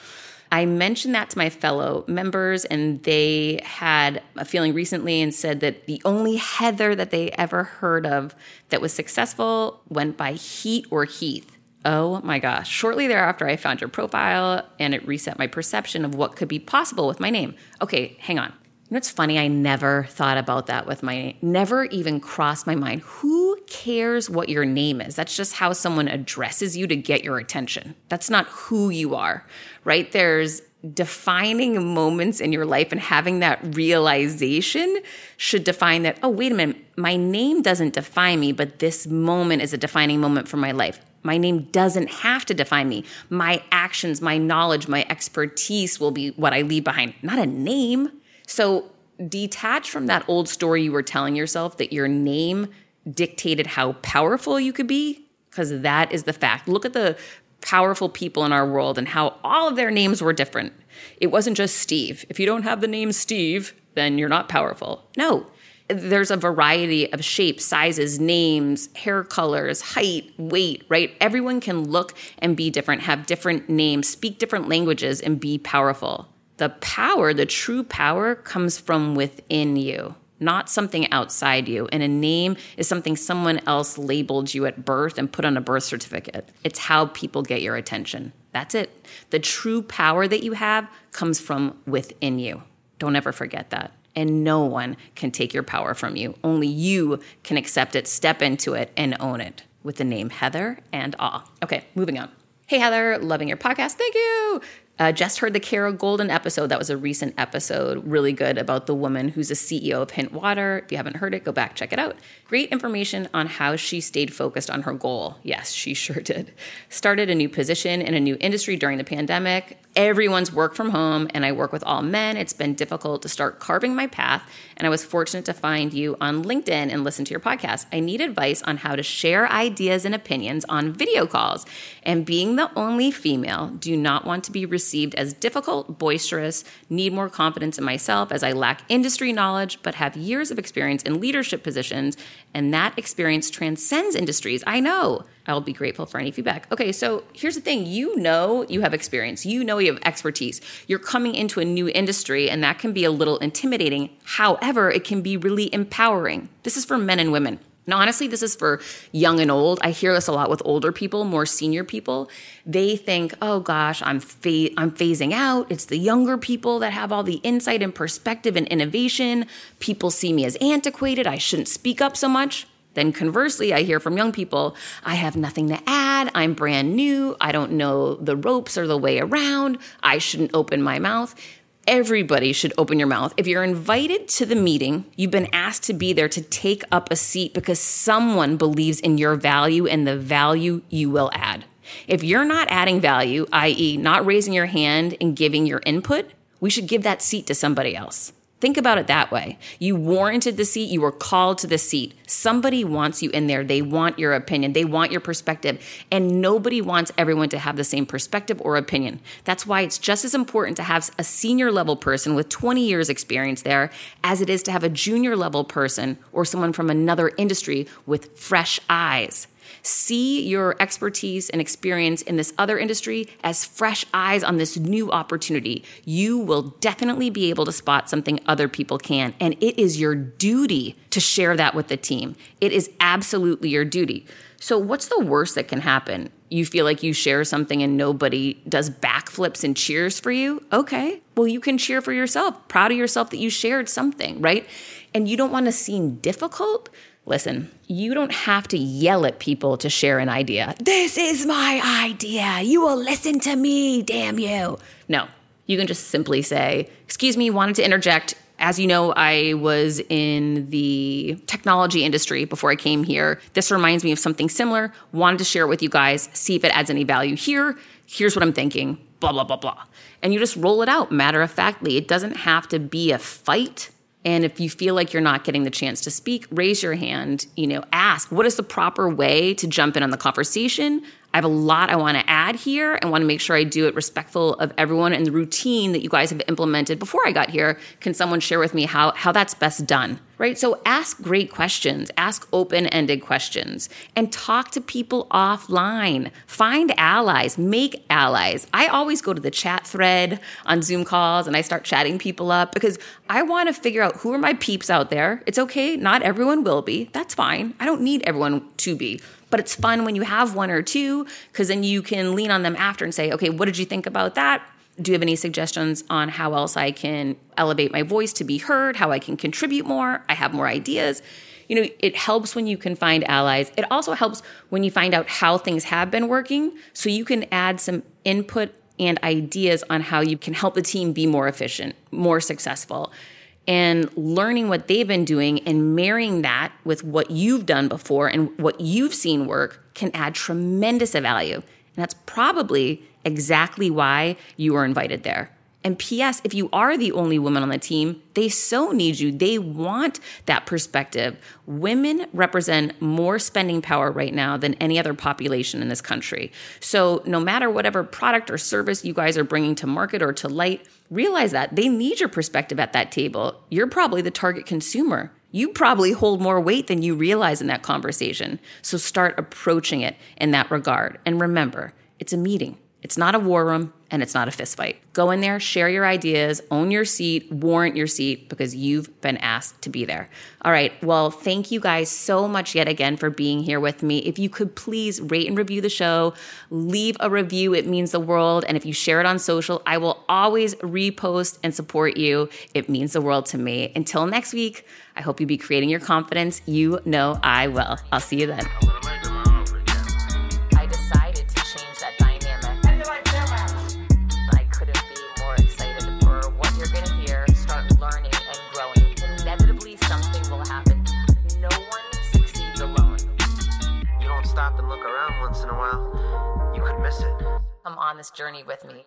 I mentioned that to my fellow members, and they had a feeling recently and said that the only Heather that they ever heard of that was successful went by Heat or Heath. Oh my gosh. Shortly thereafter, I found your profile and it reset my perception of what could be possible with my name. Okay, hang on. You know it's funny? I never thought about that with my name. Never even crossed my mind. Who cares what your name is? That's just how someone addresses you to get your attention. That's not who you are, right? There's defining moments in your life and having that realization should define that, oh, wait a minute, my name doesn't define me, but this moment is a defining moment for my life. My name doesn't have to define me. My actions, my knowledge, my expertise will be what I leave behind, not a name. So detach from that old story you were telling yourself that your name dictated how powerful you could be, because that is the fact. Look at the powerful people in our world and how all of their names were different. It wasn't just Steve. If you don't have the name Steve, then you're not powerful. No, there's a variety of shapes, sizes, names, hair colors, height, weight, right? Everyone can look and be different, have different names, speak different languages, and be powerful. The power, the true power, comes from within you, not something outside you. And a name is something someone else labeled you at birth and put on a birth certificate. It's how people get your attention. That's it. The true power that you have comes from within you. Don't ever forget that and no one can take your power from you. Only you can accept it, step into it, and own it with the name Heather and Awe. Okay, moving on. Hey, Heather, loving your podcast. Thank you. Uh, just heard the Kara Goldin episode. That was a recent episode, really good about the woman who's a CEO of Hint Water. If you haven't heard it, go back, check it out. Great information on how she stayed focused on her goal. Yes, she sure did. Started a new position in a new industry during the pandemic. Everyone's work from home, and I work with all men. It's been difficult to start carving my path, and I was fortunate to find you on LinkedIn and listen to your podcast. I need advice on how to share ideas and opinions on video calls. And being the only female, do not want to be received as difficult, boisterous, need more confidence in myself as I lack industry knowledge, but have years of experience in leadership positions, and that experience transcends industries. I know. I'll be grateful for any feedback. Okay, so here's the thing you know you have experience, you know you have expertise. You're coming into a new industry, and that can be a little intimidating. However, it can be really empowering. This is for men and women. Now, honestly, this is for young and old. I hear this a lot with older people, more senior people. They think, "Oh gosh, I'm fa- I'm phasing out. It's the younger people that have all the insight and perspective and innovation. People see me as antiquated. I shouldn't speak up so much." Then conversely, I hear from young people, "I have nothing to add. I'm brand new. I don't know the ropes or the way around. I shouldn't open my mouth." everybody should open your mouth. If you're invited to the meeting, you've been asked to be there to take up a seat because someone believes in your value and the value you will add. If you're not adding value, i.e., not raising your hand and giving your input, we should give that seat to somebody else. Think about it that way. You warranted the seat, you were called to the seat. Somebody wants you in there. They want your opinion, they want your perspective, and nobody wants everyone to have the same perspective or opinion. That's why it's just as important to have a senior level person with 20 years experience there as it is to have a junior level person or someone from another industry with fresh eyes. See your expertise and experience in this other industry as fresh eyes on this new opportunity. You will definitely be able to spot something other people can. And it is your duty to share that with the team. It is absolutely your duty. So, what's the worst that can happen? You feel like you share something and nobody does backflips and cheers for you? Okay, well, you can cheer for yourself, proud of yourself that you shared something, right? And you don't want to seem difficult. Listen, you don't have to yell at people to share an idea. This is my idea. You will listen to me, damn you. No, you can just simply say, Excuse me, wanted to interject. As you know, I was in the technology industry before I came here. This reminds me of something similar. Wanted to share it with you guys, see if it adds any value here. Here's what I'm thinking, blah, blah, blah, blah. And you just roll it out matter of factly. It doesn't have to be a fight and if you feel like you're not getting the chance to speak, raise your hand, you know, ask what is the proper way to jump in on the conversation? I have a lot I want to add here and want to make sure I do it respectful of everyone and the routine that you guys have implemented before I got here. Can someone share with me how, how that's best done? Right? So ask great questions, ask open ended questions, and talk to people offline. Find allies, make allies. I always go to the chat thread on Zoom calls and I start chatting people up because I want to figure out who are my peeps out there. It's okay, not everyone will be. That's fine. I don't need everyone to be but it's fun when you have one or two because then you can lean on them after and say, okay, what did you think about that? Do you have any suggestions on how else I can elevate my voice to be heard, how I can contribute more? I have more ideas. You know, it helps when you can find allies. It also helps when you find out how things have been working so you can add some input and ideas on how you can help the team be more efficient, more successful and learning what they've been doing and marrying that with what you've done before and what you've seen work can add tremendous value. And that's probably exactly why you were invited there. And P.S., if you are the only woman on the team, they so need you. They want that perspective. Women represent more spending power right now than any other population in this country. So, no matter whatever product or service you guys are bringing to market or to light, realize that they need your perspective at that table. You're probably the target consumer. You probably hold more weight than you realize in that conversation. So, start approaching it in that regard. And remember, it's a meeting. It's not a war room and it's not a fist fight. Go in there, share your ideas, own your seat, warrant your seat because you've been asked to be there. All right. Well, thank you guys so much yet again for being here with me. If you could please rate and review the show, leave a review. It means the world. And if you share it on social, I will always repost and support you. It means the world to me. Until next week, I hope you be creating your confidence. You know I will. I'll see you then. On this journey with me.